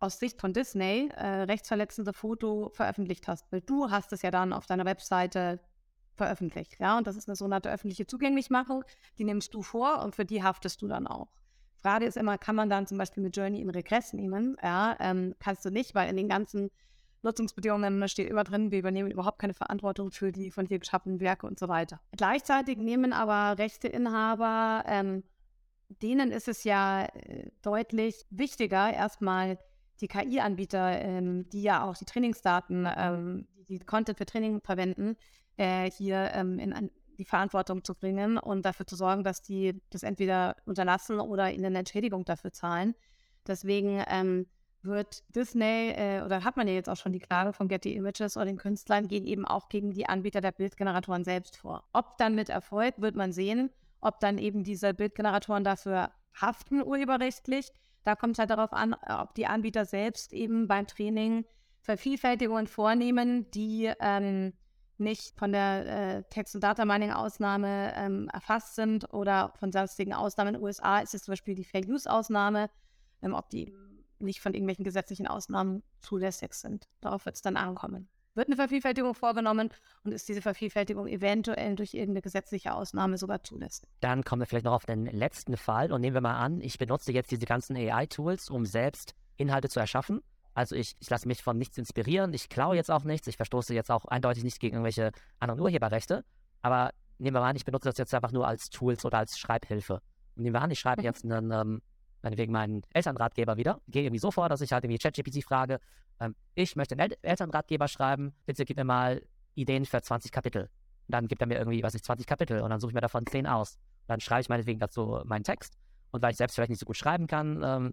aus Sicht von Disney äh, rechtsverletzende Foto veröffentlicht hast. Weil du hast es ja dann auf deiner Webseite veröffentlicht. Ja, und das ist eine sogenannte öffentliche Zugänglichmachung. Die nimmst du vor und für die haftest du dann auch. Frage ist immer, kann man dann zum Beispiel mit Journey in Regress nehmen? Ja, ähm, kannst du nicht, weil in den ganzen Nutzungsbedingungen steht immer drin, wir übernehmen überhaupt keine Verantwortung für die von dir geschaffenen Werke und so weiter. Gleichzeitig nehmen aber Rechteinhaber, ähm, denen ist es ja äh, deutlich wichtiger, erstmal die KI-Anbieter, ähm, die ja auch die Trainingsdaten, ähm, die Content für Training verwenden, äh, hier ähm, in, die Verantwortung zu bringen und dafür zu sorgen, dass die das entweder unterlassen oder ihnen eine Entschädigung dafür zahlen. Deswegen ähm, wird Disney, äh, oder hat man ja jetzt auch schon die Klage von Getty Images oder den Künstlern, gehen eben auch gegen die Anbieter der Bildgeneratoren selbst vor. Ob dann mit Erfolg, wird man sehen, ob dann eben diese Bildgeneratoren dafür haften urheberrechtlich. Da kommt es halt darauf an, ob die Anbieter selbst eben beim Training Vervielfältigungen vornehmen, die ähm, nicht von der äh, Text- und Data-Mining-Ausnahme ähm, erfasst sind oder von sonstigen Ausnahmen. In den USA ist es zum Beispiel die Fair-Use-Ausnahme, ähm, ob die nicht von irgendwelchen gesetzlichen Ausnahmen zulässig sind. Darauf wird es dann ankommen. wird eine Vervielfältigung vorgenommen und ist diese Vervielfältigung eventuell durch irgendeine gesetzliche Ausnahme sogar zulässig. Dann kommen wir vielleicht noch auf den letzten Fall und nehmen wir mal an, ich benutze jetzt diese ganzen AI-Tools, um selbst Inhalte zu erschaffen. Also ich, ich lasse mich von nichts inspirieren, ich klaue jetzt auch nichts, ich verstoße jetzt auch eindeutig nicht gegen irgendwelche anderen Urheberrechte, aber nehmen wir mal an, ich benutze das jetzt einfach nur als Tools oder als Schreibhilfe. Und nehmen wir an, ich schreibe mhm. jetzt einen, ähm, meinetwegen meinen Elternratgeber wieder, gehe irgendwie so vor, dass ich halt irgendwie ChatGPT frage, ähm, ich möchte einen El Elternratgeber schreiben, bitte gib mir mal Ideen für 20 Kapitel. Und dann gibt er mir irgendwie, was ich, 20 Kapitel und dann suche ich mir davon 10 aus. Und dann schreibe ich meinetwegen dazu meinen Text und weil ich selbst vielleicht nicht so gut schreiben kann, ähm,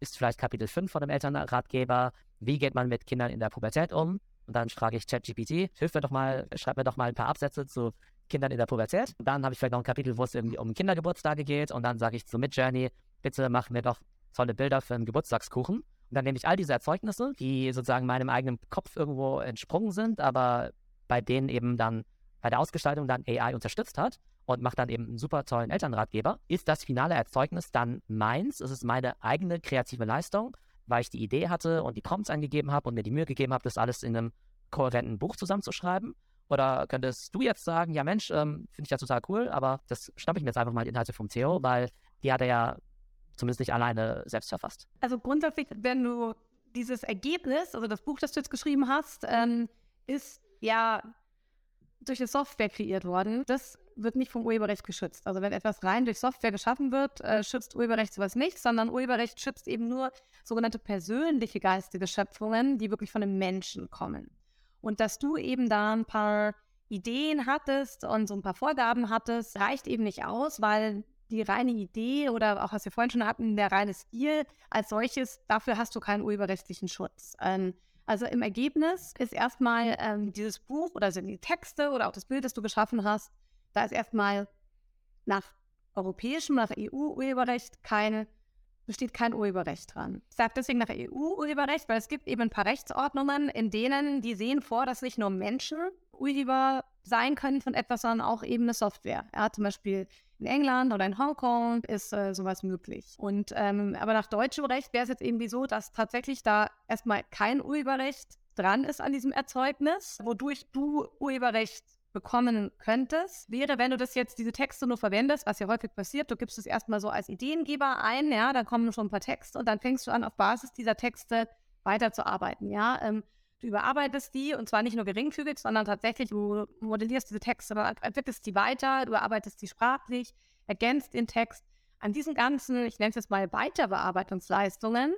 ist vielleicht Kapitel 5 von dem Elternratgeber, wie geht man mit Kindern in der Pubertät um? Und dann frage ich ChatGPT, hilf mir doch mal, schreib mir doch mal ein paar Absätze zu Kindern in der Pubertät. Und dann habe ich vielleicht noch ein Kapitel, wo es irgendwie um Kindergeburtstage geht. Und dann sage ich zu Midjourney, bitte mach mir doch tolle Bilder für einen Geburtstagskuchen. Und dann nehme ich all diese Erzeugnisse, die sozusagen meinem eigenen Kopf irgendwo entsprungen sind, aber bei denen eben dann bei der Ausgestaltung dann AI unterstützt hat und macht dann eben einen super tollen Elternratgeber. Ist das finale Erzeugnis dann meins? Ist es meine eigene kreative Leistung, weil ich die Idee hatte und die Prompts eingegeben habe und mir die Mühe gegeben habe, das alles in einem kohärenten Buch zusammenzuschreiben? Oder könntest du jetzt sagen, ja Mensch, ähm, finde ich ja total cool, aber das schnappe ich mir jetzt einfach mal die Inhalte vom Theo, weil die hat er ja zumindest nicht alleine selbst verfasst. Also grundsätzlich, wenn du dieses Ergebnis, also das Buch, das du jetzt geschrieben hast, ähm, ist ja durch eine Software kreiert worden. Das wird nicht vom Urheberrecht geschützt. Also wenn etwas rein durch Software geschaffen wird, äh, schützt Urheberrecht sowas nicht, sondern Urheberrecht schützt eben nur sogenannte persönliche geistige Schöpfungen, die wirklich von einem Menschen kommen. Und dass du eben da ein paar Ideen hattest und so ein paar Vorgaben hattest, reicht eben nicht aus, weil die reine Idee oder auch was wir vorhin schon hatten, der reine Stil als solches, dafür hast du keinen urheberrechtlichen Schutz. Ähm, also im Ergebnis ist erstmal ähm, dieses Buch oder sind die Texte oder auch das Bild, das du geschaffen hast, da ist erstmal nach europäischem, nach EU-Urheberrecht keine besteht kein Urheberrecht dran. Ich sage deswegen nach EU-Urheberrecht, weil es gibt eben ein paar Rechtsordnungen, in denen die sehen vor, dass nicht nur Menschen Urheber sein können von etwas, sondern auch eben eine Software. Ja, zum Beispiel in England oder in Hongkong ist äh, sowas möglich. Und ähm, aber nach deutschem Recht wäre es jetzt irgendwie so, dass tatsächlich da erstmal kein Urheberrecht dran ist an diesem Erzeugnis, wodurch du Urheberrecht bekommen könntest, wäre, wenn du das jetzt, diese Texte nur verwendest, was ja häufig passiert, du gibst es erstmal so als Ideengeber ein, ja, dann kommen schon ein paar Texte und dann fängst du an, auf Basis dieser Texte weiterzuarbeiten, ja. Ähm, du überarbeitest die und zwar nicht nur geringfügig, sondern tatsächlich, du modellierst diese Texte, entwickelst die weiter, du arbeitest die sprachlich, ergänzt den Text. An diesen ganzen, ich nenne es jetzt mal Weiterbearbeitungsleistungen,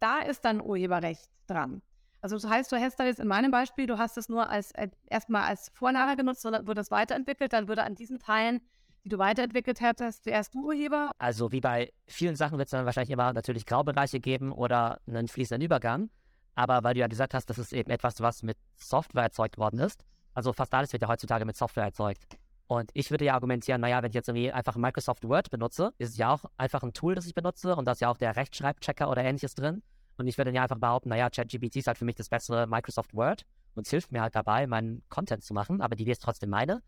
da ist dann Urheberrecht dran. Also das heißt, du hast da jetzt in meinem Beispiel, du hast es nur als äh, erstmal als Vorlage genutzt, sondern wird das weiterentwickelt, dann würde an diesen Teilen, die du weiterentwickelt hättest, zuerst du Urheber. Also wie bei vielen Sachen wird es dann wahrscheinlich immer natürlich Graubereiche geben oder einen fließenden Übergang. Aber weil du ja gesagt hast, das ist eben etwas, was mit Software erzeugt worden ist. Also fast alles wird ja heutzutage mit Software erzeugt. Und ich würde ja argumentieren, naja, wenn ich jetzt irgendwie einfach Microsoft Word benutze, ist es ja auch einfach ein Tool, das ich benutze und da ist ja auch der Rechtschreibchecker oder ähnliches drin. Und ich würde dann ja einfach behaupten, naja, ChatGPT ist halt für mich das bessere Microsoft Word und es hilft mir halt dabei, meinen Content zu machen, aber die Idee ist trotzdem meine.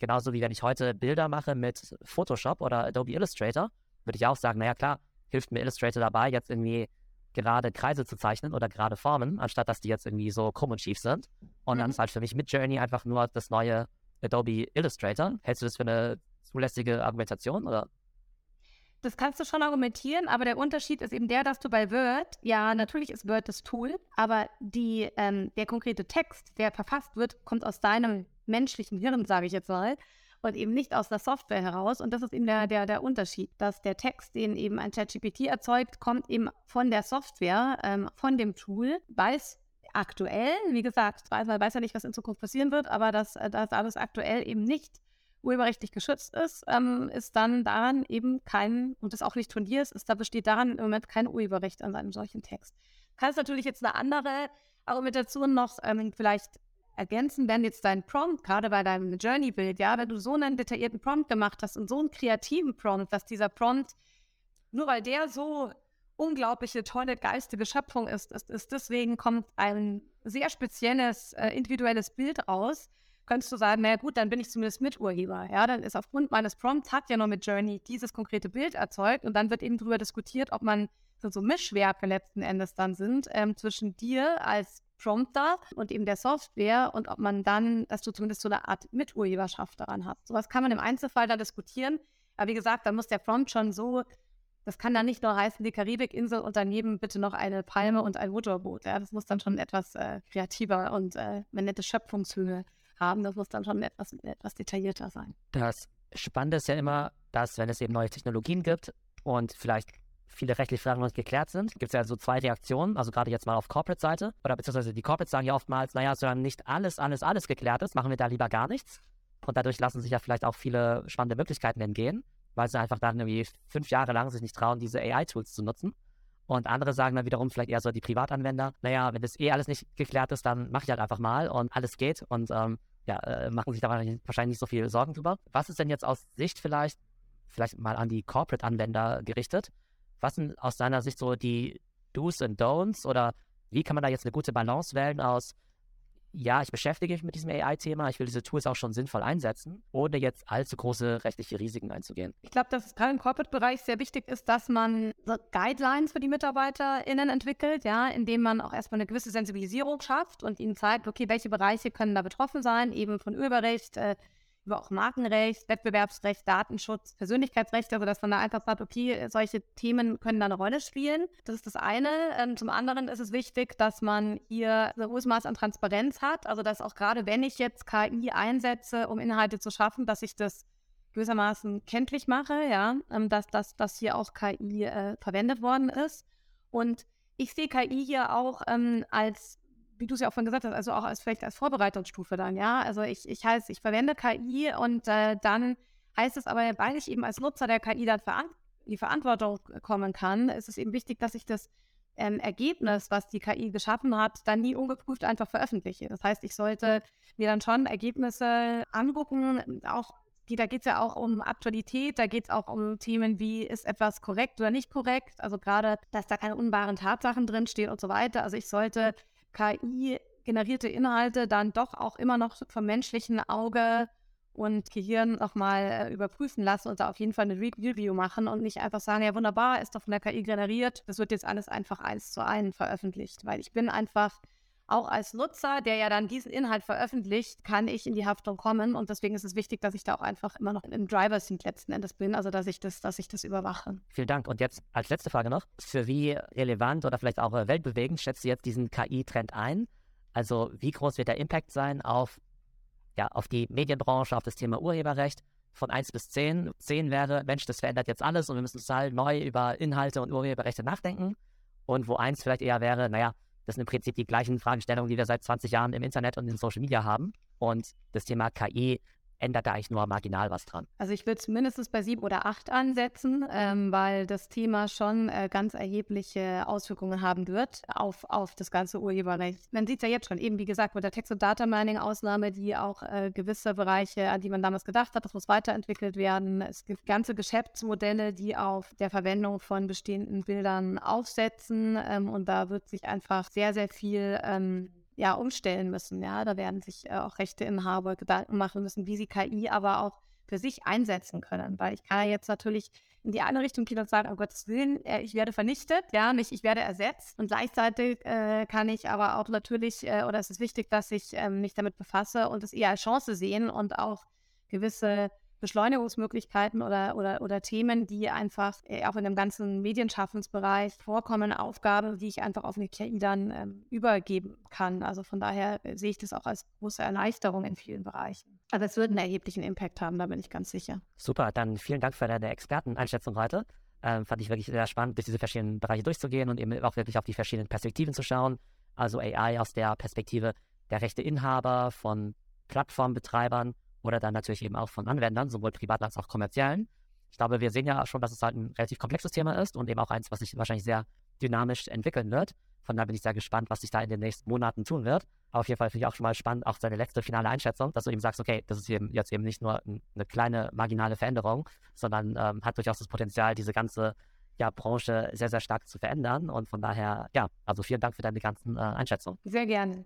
Genauso wie wenn ich heute Bilder mache mit Photoshop oder Adobe Illustrator, würde ich auch sagen, naja klar, hilft mir Illustrator dabei, jetzt irgendwie gerade Kreise zu zeichnen oder gerade Formen, anstatt dass die jetzt irgendwie so krumm und schief sind. Und mhm. dann ist halt für mich mit Journey einfach nur das neue Adobe Illustrator. Hältst du das für eine zulässige Argumentation oder? Das kannst du schon argumentieren, aber der Unterschied ist eben der, dass du bei Word, ja, natürlich ist Word das Tool, aber die, ähm, der konkrete Text, der verfasst wird, kommt aus deinem menschlichen Hirn, sage ich jetzt mal, und eben nicht aus der Software heraus. Und das ist eben der, der, der Unterschied, dass der Text, den eben ein ChatGPT erzeugt, kommt eben von der Software, ähm, von dem Tool, weiß aktuell, wie gesagt, weiß, weiß ja nicht, was in Zukunft passieren wird, aber dass äh, das alles aktuell eben nicht urheberrechtlich geschützt ist, ähm, ist dann daran eben kein, und das auch nicht von dir ist, ist, da besteht daran im Moment kein Urheberrecht an einem solchen Text. Kannst natürlich jetzt eine andere Argumentation noch ähm, vielleicht ergänzen, wenn jetzt dein Prompt, gerade bei deinem Journey-Bild, ja, wenn du so einen detaillierten Prompt gemacht hast und so einen kreativen Prompt, dass dieser Prompt, nur weil der so unglaubliche, tolle geistige Schöpfung ist, ist, ist deswegen kommt ein sehr spezielles, äh, individuelles Bild raus, könntest du sagen, naja gut, dann bin ich zumindest Miturheber. Ja, dann ist aufgrund meines Prompts hat ja noch mit Journey dieses konkrete Bild erzeugt und dann wird eben darüber diskutiert, ob man so Mischwerke letzten Endes dann sind ähm, zwischen dir als Prompter und eben der Software und ob man dann, dass du zumindest so eine Art Miturheberschaft daran hast. Sowas kann man im Einzelfall dann diskutieren. Aber wie gesagt, da muss der Prompt schon so, das kann dann nicht nur heißen, die Karibikinsel und daneben bitte noch eine Palme und ein Motorboot. Ja, das muss dann schon etwas äh, kreativer und äh, eine nette Schöpfungshöhe haben. Das muss dann schon etwas, etwas detaillierter sein. Das Spannende ist ja immer, dass wenn es eben neue Technologien gibt und vielleicht viele rechtliche Fragen noch nicht geklärt sind, gibt es ja so zwei Reaktionen, also gerade jetzt mal auf Corporate-Seite, oder beziehungsweise die Corporates sagen ja oftmals, naja, solange nicht alles, alles, alles geklärt ist, machen wir da lieber gar nichts. Und dadurch lassen sich ja vielleicht auch viele spannende Möglichkeiten entgehen, weil sie einfach dann irgendwie fünf Jahre lang sich nicht trauen, diese AI-Tools zu nutzen. Und andere sagen dann wiederum vielleicht eher so die Privatanwender, naja, wenn das eh alles nicht geklärt ist, dann mach ich halt einfach mal und alles geht und ähm, ja, äh, machen sich da wahrscheinlich nicht so viel Sorgen drüber. Was ist denn jetzt aus Sicht vielleicht, vielleicht mal an die Corporate-Anwender gerichtet? Was sind aus deiner Sicht so die Do's und Don'ts oder wie kann man da jetzt eine gute Balance wählen aus, ja, ich beschäftige mich mit diesem AI-Thema, ich will diese Tools auch schon sinnvoll einsetzen, ohne jetzt allzu große rechtliche Risiken einzugehen. Ich glaube, dass es gerade im Corporate-Bereich sehr wichtig ist, dass man so Guidelines für die MitarbeiterInnen entwickelt, ja, indem man auch erstmal eine gewisse Sensibilisierung schafft und ihnen zeigt, okay, welche Bereiche können da betroffen sein, eben von Urheberrecht, äh, über auch Markenrecht, Wettbewerbsrecht, Datenschutz, Persönlichkeitsrecht, also dass man da einfach sagt, okay, solche Themen können da eine Rolle spielen. Das ist das eine. Ähm, zum anderen ist es wichtig, dass man hier ein hohes Maß an Transparenz hat, also dass auch gerade wenn ich jetzt KI einsetze, um Inhalte zu schaffen, dass ich das gewissermaßen kenntlich mache, ja, ähm, dass, dass, dass hier auch KI äh, verwendet worden ist. Und ich sehe KI hier auch ähm, als wie du es ja auch vorhin gesagt hast, also auch als vielleicht als Vorbereitungsstufe dann, ja. Also ich, ich heißt, ich verwende KI und äh, dann heißt es aber, weil ich eben als Nutzer der KI dann veran die Verantwortung kommen kann, ist es eben wichtig, dass ich das ähm, Ergebnis, was die KI geschaffen hat, dann nie ungeprüft einfach veröffentliche. Das heißt, ich sollte mir dann schon Ergebnisse angucken, auch da geht es ja auch um Aktualität, da geht es auch um Themen wie, ist etwas korrekt oder nicht korrekt? Also gerade, dass da keine unwahren Tatsachen drinstehen und so weiter. Also ich sollte KI-generierte Inhalte dann doch auch immer noch vom menschlichen Auge und Gehirn nochmal äh, überprüfen lassen und da auf jeden Fall eine Review machen und nicht einfach sagen, ja wunderbar, ist doch von der KI generiert, das wird jetzt alles einfach eins zu eins veröffentlicht, weil ich bin einfach auch als Nutzer, der ja dann diesen Inhalt veröffentlicht, kann ich in die Haftung kommen und deswegen ist es wichtig, dass ich da auch einfach immer noch im Driver Seat letzten Endes bin, also dass ich das, dass ich das überwache. Vielen Dank. Und jetzt als letzte Frage noch, für wie relevant oder vielleicht auch weltbewegend schätzt du jetzt diesen KI-Trend ein? Also wie groß wird der Impact sein auf, ja, auf die Medienbranche, auf das Thema Urheberrecht? Von 1 bis 10. 10 wäre, Mensch, das verändert jetzt alles und wir müssen total neu über Inhalte und Urheberrechte nachdenken. Und wo 1 vielleicht eher wäre, naja, das sind im Prinzip die gleichen Fragestellungen, die wir seit 20 Jahren im Internet und in Social Media haben. Und das Thema KI ändert da eigentlich nur marginal was dran. Also ich würde es mindestens bei sieben oder acht ansetzen, ähm, weil das Thema schon äh, ganz erhebliche Auswirkungen haben wird auf, auf das ganze Urheberrecht. Man sieht es ja jetzt schon, eben wie gesagt, mit der Text- und Data Mining-Ausnahme, die auch äh, gewisse Bereiche, an die man damals gedacht hat, das muss weiterentwickelt werden. Es gibt ganze Geschäftsmodelle, die auf der Verwendung von bestehenden Bildern aufsetzen ähm, und da wird sich einfach sehr, sehr viel ähm, ja, umstellen müssen. Ja, da werden sich äh, auch Rechteinhaber Gedanken machen müssen, wie sie KI aber auch für sich einsetzen können. Weil ich kann ja jetzt natürlich in die eine Richtung gehen und sagen, um Gottes Willen, äh, ich werde vernichtet, ja, nicht ich werde ersetzt. Und gleichzeitig äh, kann ich aber auch natürlich, äh, oder es ist wichtig, dass ich ähm, mich damit befasse und es eher als Chance sehen und auch gewisse Beschleunigungsmöglichkeiten oder, oder, oder Themen, die einfach äh, auch in dem ganzen Medienschaffensbereich vorkommen, Aufgaben, die ich einfach auf eine KI dann ähm, übergeben kann. Also von daher äh, sehe ich das auch als große Erleichterung in vielen Bereichen. Also es wird einen erheblichen Impact haben, da bin ich ganz sicher. Super, dann vielen Dank für deine Experteneinschätzung heute. Ähm, fand ich wirklich sehr spannend, durch diese verschiedenen Bereiche durchzugehen und eben auch wirklich auf die verschiedenen Perspektiven zu schauen. Also AI aus der Perspektive der Rechteinhaber, von Plattformbetreibern oder dann natürlich eben auch von Anwendern, sowohl privat als auch kommerziellen. Ich glaube, wir sehen ja schon, dass es halt ein relativ komplexes Thema ist und eben auch eins, was sich wahrscheinlich sehr dynamisch entwickeln wird. Von daher bin ich sehr gespannt, was sich da in den nächsten Monaten tun wird. Aber auf jeden Fall finde ich auch schon mal spannend, auch seine letzte finale Einschätzung, dass du eben sagst, okay, das ist eben jetzt eben nicht nur eine kleine marginale Veränderung, sondern ähm, hat durchaus das Potenzial, diese ganze ja, Branche sehr, sehr stark zu verändern. Und von daher, ja, also vielen Dank für deine ganzen äh, Einschätzungen. Sehr gerne.